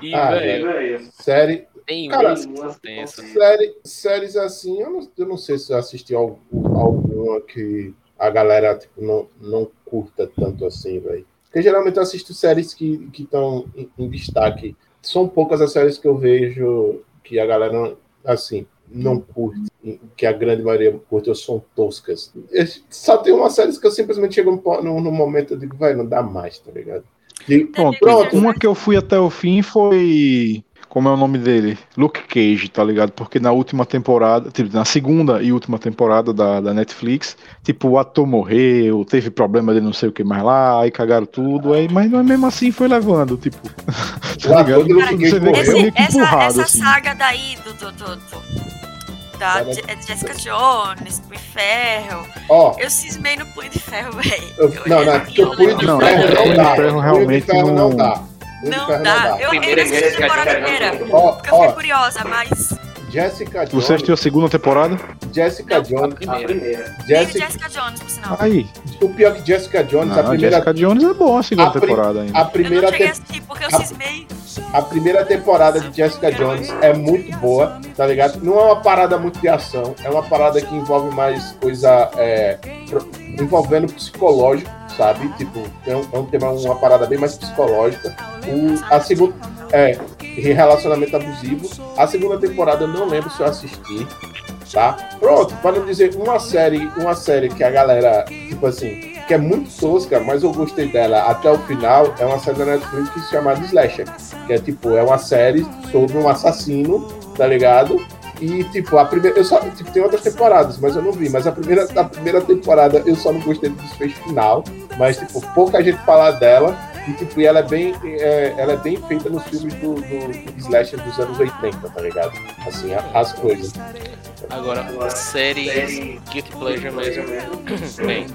e, Ah, velho, Série, tem Cara, essa. série, séries assim, eu não, eu não sei se eu assisti algum, alguma que a galera tipo, não, não curta tanto assim, velho. Porque geralmente eu assisto séries que estão em, em destaque. São poucas as séries que eu vejo que a galera, assim, não curte, que a grande maioria curte, ou são toscas. Eu- Só tem umas séries que eu simplesmente chego no, momento e digo, vai, não dá mais, tá ligado? E, Pronto, Pronto. uma que eu fui até o fim foi. Como é o nome dele? Luke Cage, tá ligado? Porque na última temporada, tipo, na segunda e última temporada da, da Netflix, tipo, o ator morreu, teve problema de não sei o que mais lá, aí cagaram tudo, aí, mas não é mesmo assim foi levando, tipo. *laughs* Tá ligado? Cage Você vê foi Esse- meio que essa, empurrado, essa assim. saga daí do. do, do, do- da Cara, Je- Jessica Jones, Punho de Ferro. Ó, Eu cismei no Punho de Ferro, velho. Eu- não, não, porque o Punho de Ferro é, não Punho de dá. Ferro Punho de realmente Ferro não- dá. Não dá. Eu, eu Primeira não assisti a temporada Jessica primeira. Jones. Ó, Porque eu fiquei ó, curiosa, mas. Jessica Você Jones. assistiu a segunda temporada? Jessica A Jones. primeira. Tem Jessica, Jessica Jones, por sinal. Aí. o pior que Jessica Jones, a Não, primeira, Jessica Jones é boa a segunda a temporada ainda. a Eu não primeira, cheguei a te- assistir porque eu a- cismei. a primeira temporada de Jessica Jones é muito boa, tá ligado? Não é uma parada muito de ação, é uma parada que envolve mais coisa é, envolvendo psicológico, sabe? Tipo, é um, é um tema, uma parada bem mais psicológica. O, a segunda é relacionamento abusivo. A segunda temporada eu não lembro se eu assisti, tá? Pronto, para não dizer uma série, uma série que a galera, tipo assim, que é muito tosca, mas eu gostei dela até o final, é uma série da Netflix que se chama Slasher, que é tipo, é uma série sobre um assassino, tá ligado? E, tipo, a primeira. Eu só. Tipo, tem outras temporadas, mas eu não vi. Mas a primeira, a primeira temporada eu só não gostei do desfecho final. Mas, tipo, pouca gente fala dela. E, tipo, ela é bem. é, ela é bem feita nos filmes do, do, do Slasher dos anos 80, tá ligado? Assim, a- as coisas. Agora, série Guilty Pleasure mesmo. *coughs* Bem,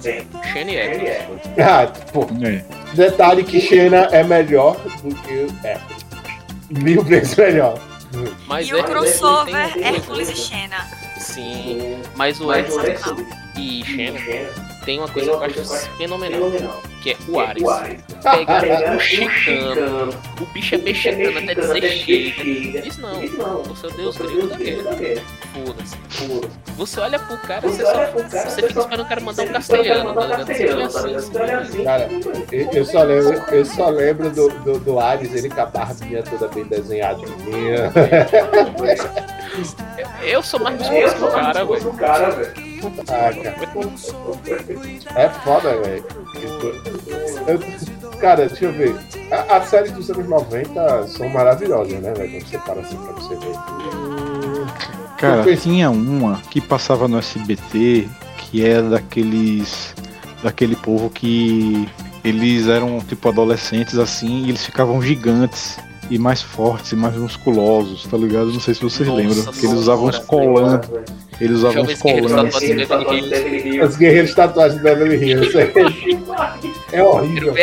Shane Eccles. Ah, pô, É. detalhe que Xena é melhor do que. É. Mil vezes melhor. Mas E o crossover Hércules e Xena. Sim, mas o Hércules e Xena tem uma coisa que eu acho fenomenal, que é o Ares. Pegar um chicano, o bicho é mexicano até dizer chega. Diz não, o seu Deus grego não quer. Foda-se. Você olha pro cara, você, só, você fica esperando o cara mandar um castelhano, tá ligado? Você olha assim, Cara, eu, eu só lembro, eu só lembro do, do, do Ares, ele com a barbinha toda bem desenhadinha. *laughs* eu sou mais musculoso que o cara, velho. Ah, cara. É foda, velho. Cara, deixa eu ver. A- As séries dos anos 90 são maravilhosas, né, velho? Quando você para assim pra você ver. Cara, pensei- tinha uma que passava no SBT que era daqueles. daquele povo que eles eram tipo adolescentes assim e eles ficavam gigantes e mais fortes e mais musculosos, tá ligado? Não sei se vocês Nossa lembram. Que eles usavam uns colantes. Eles usavam uns colantes. Hills. Os guerreiros tatuagens de Beverly Hills. *laughs* É horrível.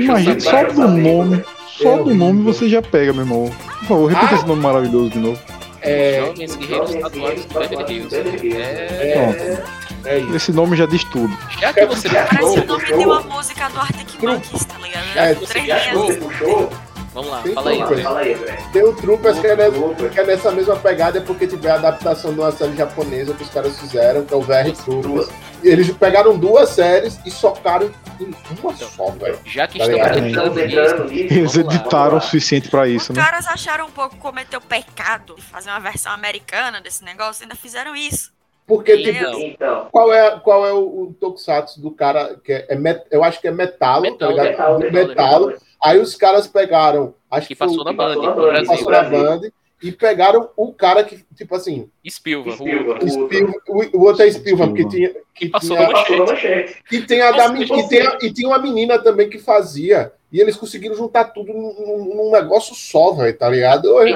Imagina, só do nome. Só do nome você já pega, meu irmão. Por favor, repita Ah. esse nome maravilhoso de novo. É, Jovens guerreiros tatuados de Beverly Hills. É... é, é isso. Esse nome já diz tudo. Já que você Parece o nome de uma música do Arctic Monkeys, tá ligado? É, Três você linhas. Vamos lá, Tem fala aí, Troopers. velho. Tem o Troopers que é, nessa, que é nessa mesma pegada, é porque tiver a adaptação de uma série japonesa que os caras fizeram, que é o VR Troopers. E Eles pegaram duas séries e socaram em uma só, velho. Já que Tá estamos entrando nisso, Eles editaram o suficiente pra isso, Os né? caras acharam um pouco cometer o pecado de fazer uma versão americana desse negócio e ainda fizeram isso. Porque, Entendeu? tipo, qual é, qual é o, o tokusatsu do cara que é, é met- eu acho que é metalo, Metal, tá ligado? metal, Do metal, metalo. Aí os caras pegaram, acho Que que, foi passou o na Band, que Brasil. passou na Band, e pegaram o cara que, tipo assim, Spielberg. Spielberg. o- Spielberg, o, o outro é Spielberg, porque tinha, que, passou tinha, Passou na manchete. e tem a da, Nossa, men- você- e, tem a- e tinha uma menina também que fazia, e eles conseguiram juntar tudo num, num- negócio só, velho, tá ligado? Eu,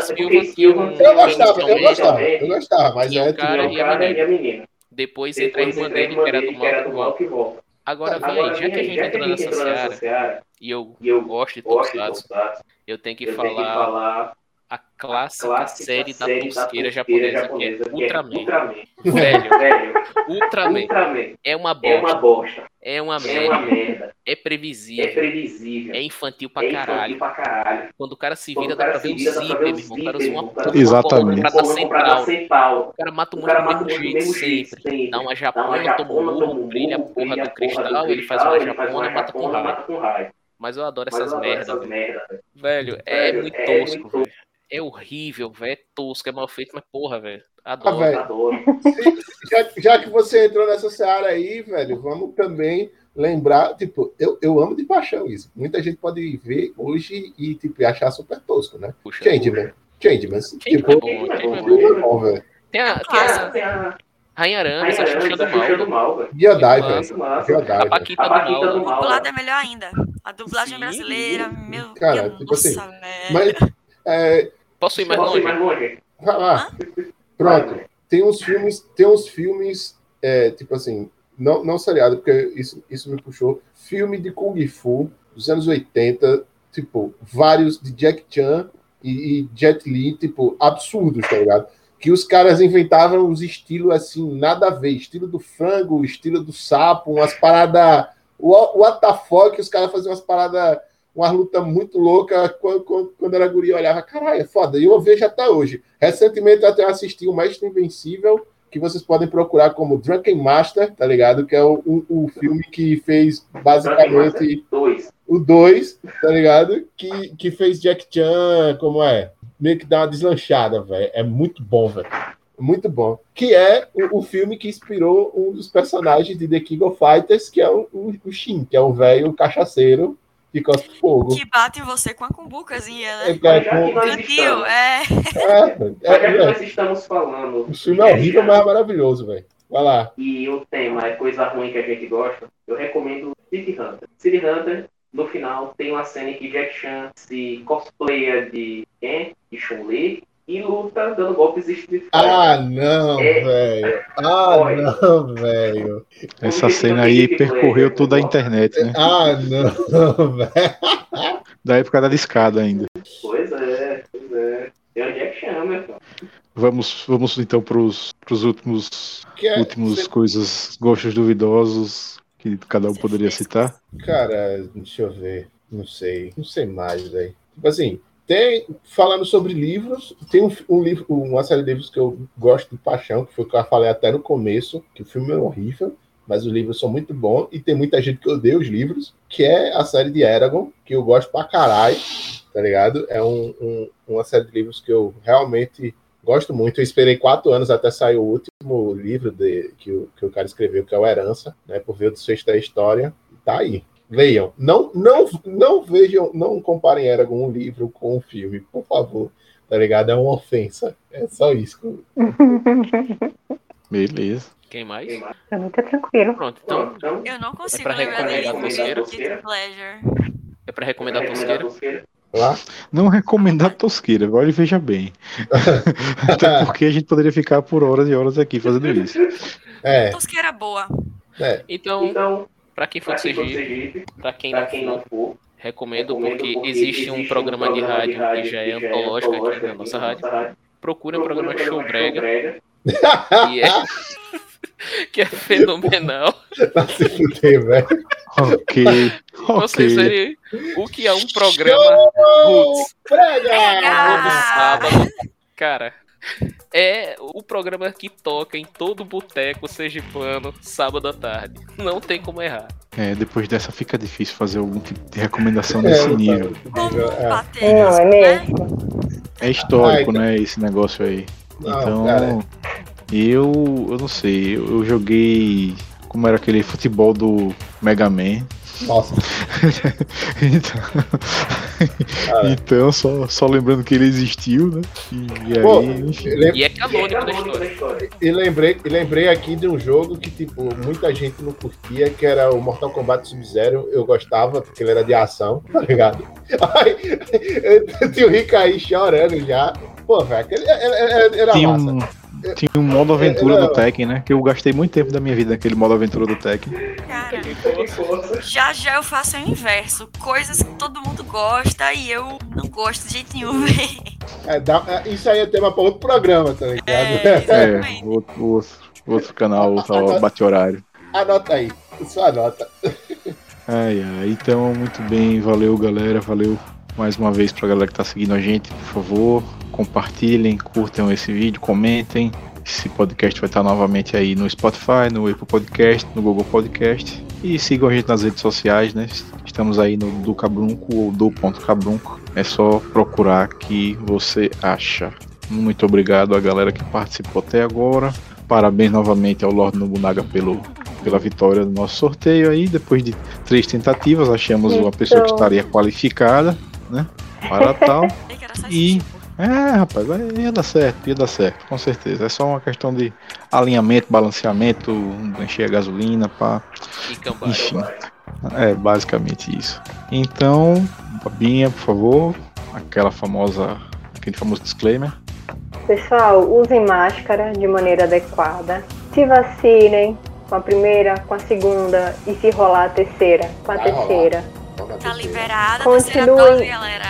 que eu gostava, eu gostava, eu gostava, mas Tinha é um cara tipo, e a cara menina. e a menina. Depois entra a Depois irmã entra a dele, irmã que era dele, do que era mal do que mal que volta. Agora, vem aí, já que a gente entrou nessa seara, e eu e eu gosto de de Tokusatsu, Tokusatsu, eu tenho que falar a clássica, clássica série da série tosqueira tosqueira japonesa, que é que é Ultraman. Ultraman. Velho, *laughs* Velho, Ultraman Ultraman é uma é uma bosta, bosta. é uma É uma merda, é É previsível, previsível. é infantil É pra infantil caralho. pra caralho. Quando o cara se vira, dá pra ver pra zíper, meu irmão. O cara usa uma porra Exatamente. comprada Compra sem pau. O cara mata o cara mata mundo do jeito mesmo jeito sempre. Dá uma japona, toma um murro, brilha a porra do cristal, ele faz uma japona, mata com raio. Mas eu adoro essas merdas, velho. é muito é tosco, velho. É horrível, velho. É tosco, é mal feito, mas porra, velho. Ah, Adoro. velho. Adoro. *laughs* já, já que você entrou nessa seara aí, velho, vamos também lembrar, tipo, eu, eu amo de paixão isso. Muita gente pode ver hoje e, tipo, achar super tosco, né? Puxa. Changeman. Changeman. Changeman Tipo, é bom, Changeman é bom. é bom, velho. Tem a, tem Tem a a- tem a Rainha Arame, Rainha essa Xuxa Aranha do mal. do mal, velho. Jedi, Massa. velho. Massa. Jedi, A velho. Paquita A do mal. do mal. dublada é melhor ainda. A dublagem Sim. brasileira, meu Cara, Deus, tipo assim, nossa, velho. Mas, é, Posso ir mais Posso ir longe? mais longe? lá. Pronto. Tem uns filmes, tem uns filmes, é, tipo assim, não, não seriado, porque isso, isso me puxou. Filme de Kung Fu dos anos 80, tipo, vários de Jack Chan e, e Jet Li, tipo, absurdos, tá ligado? Que os caras inventavam os estilos assim, nada a ver, estilo do frango, estilo do sapo, umas paradas. O what the fuck, os caras faziam umas paradas, umas lutas muito loucas. Quando, quando, quando era guri, olhava, caralho, é foda. E eu vejo até hoje. Recentemente eu até assisti o Mestre Invencível, que vocês podem procurar como Drunken Master, tá ligado? Que é o, o, o filme que fez basicamente Dois. o 2, tá ligado? Que, que fez Jack Chan, como é? Meio que dá uma deslanchada, velho. É muito bom, velho. Muito bom. Que é o, o filme que inspirou um dos personagens de The King of Fighters, que é o, o, o Shin, que é o velho cachaceiro que cospe fogo. Que bate em você com a cumbucazinha, É, né? cara, Já que com- Cantil, é. é, é, é, nós estamos falando o filme é horrível, mas é maravilhoso, velho. Vai lá. e o tema é coisa ruim que a gente gosta, eu recomendo City Hunter. City Hunter, no final, tem uma cena em que Jack Chan se cosplaya de Ken, de Chun-Li, e luta dando golpes de Street Fighter. Ah, não, É. velho. Ah, Olha. não, velho. Essa cena aí percorreu toda a internet, né? Ah, não, *laughs* velho. Da época da discada ainda. Pois é, pois é. Tem o Jack Chan, meu filho. Vamos, vamos então pros, pros últimos, Que é- últimos coisas, gostos duvidosos que cada um poderia citar. Cara, deixa eu ver. Não sei. Não sei mais, velho. Tipo assim, tem. Falando sobre livros, tem um, um livro, uma série de livros que eu gosto de paixão, que foi o que eu falei até no começo, que o filme é horrível, mas os livros são muito bons, e tem muita gente que odeia os livros, que é a série de Eragon, que eu gosto pra caralho, tá ligado? É um, um- uma série de livros que eu realmente gosto muito. Eu esperei quatro anos até sair o último livro de, que, o, que o cara escreveu, que é o Herança, né? Por ver o desfecho da história. Tá aí. Leiam. Não, não, não vejam, não comparem Eragon um livro com um filme, por favor. Tá ligado? É uma ofensa. É só isso. Beleza. Quem mais? Tá muito tranquilo. Pronto, então Eu não consigo pra lembrar recomendar tosqueira? É pra recomendar a tosqueira. Lá. Não recomendar tosqueira, olha e veja bem. *laughs* Até porque a gente poderia ficar por horas e horas aqui fazendo isso. É, Tosqueira boa. é. Então, Então, pra quem for pra de quem de Sergipe, pra quem pra não quem for, não for, recomendo recomendo porque existe um programa de rádio que já é antológico aqui na nossa rádio. Procure o programa Show Brega, que é, *laughs* que é fenomenal. Tá se fuder, velho. Ok, Vocês ok. verem o que é um programa Roots Prega! todo sábado. Cara, é o programa que toca em todo boteco sergipano, sábado à tarde. Não tem como errar. É, depois dessa fica difícil fazer algum tipo de recomendação nesse É, nível. Como É. bater nisso, é né? É histórico, Ai, né, esse negócio aí. Não, Então, cara. eu, eu não sei, eu, eu joguei como era aquele futebol do Mega Man. Nossa. *laughs* Então, Ah, Então, só, só lembrando que ele existiu, né? E, e Pô, aí, enfim. lem- E é canônico da história. E lembrei, e lembrei aqui de um jogo que, tipo, muita gente não curtia, que era o Mortal Kombat Sub-Zero. Eu gostava, porque ele era de ação, *laughs* tá ligado? *laughs* Eu tinha o Rick aí chorando já. Pô, velho, aquele- era, era, era Tinha massa. um, tinha um modo aventura Era- do Tekken, né? Que eu gastei muito tempo da minha vida naquele modo aventura do Tekken. Cara, já já eu faço o inverso. Coisas que todo mundo gosta e eu não gosto de jeito nenhum. *laughs* É, dá- é, isso aí é tema pra outro programa, tá ligado? É, É, outro, outro, outro canal, outro bate-horário. Anota aí, só anota. Ai, ai, então, muito bem, valeu galera, valeu mais uma vez pra galera que tá seguindo a gente, por favor, compartilhem, curtam esse vídeo, comentem. Esse podcast vai estar novamente aí no Spotify, no Apple Podcast, no Google Podcast. E sigam a gente nas redes sociais, né? Estamos aí no do Cabrunco ou do ponto Cabrunco. É só procurar que você acha. Muito obrigado à galera que participou até agora. Parabéns novamente ao Lord Nobunaga pelo, pela vitória do nosso sorteio aí. Depois de três tentativas, achamos uma pessoa que Então. estaria qualificada, né? Para tal. *laughs* E-. É, rapaz, vai- ia dar certo, ia dar certo, com certeza. É só uma questão de alinhamento, balanceamento, encher a gasolina, pá. E. Enfim. É basicamente isso. Então, Babinha, por favor, aquela famosa, aquele famoso disclaimer. Pessoal, usem máscara de maneira adequada. Se vacinem com a primeira, com a segunda e se rolar a terceira, com a Vai rolar. terceira. Tá liberada Continue. terceira dose, galera.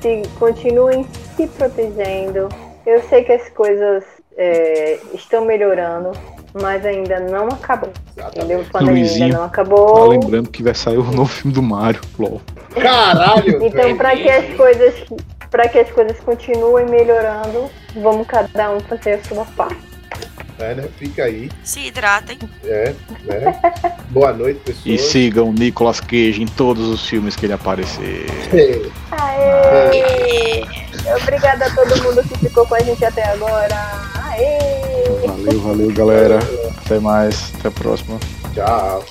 Se continuem se protegendo. Eu sei que as coisas é, estão melhorando, mas ainda não acabou. Entendeu? A pandemia Luizinho, ainda não Tá acabou. lembrando que vai sair o *laughs* novo filme do Mario, LOL. Caralho! *laughs* Então, para que as coisas para que as coisas continuem melhorando, vamos cada um fazer a sua parte. É, né? Fica aí. Se hidratem. É, né? Boa noite, pessoal. E sigam o Nicolas Cage em todos os filmes que ele aparecer. Aê! Obrigada a todo mundo que ficou com a gente até agora. Aê! Valeu, valeu, galera. Até mais, até a próxima. Tchau.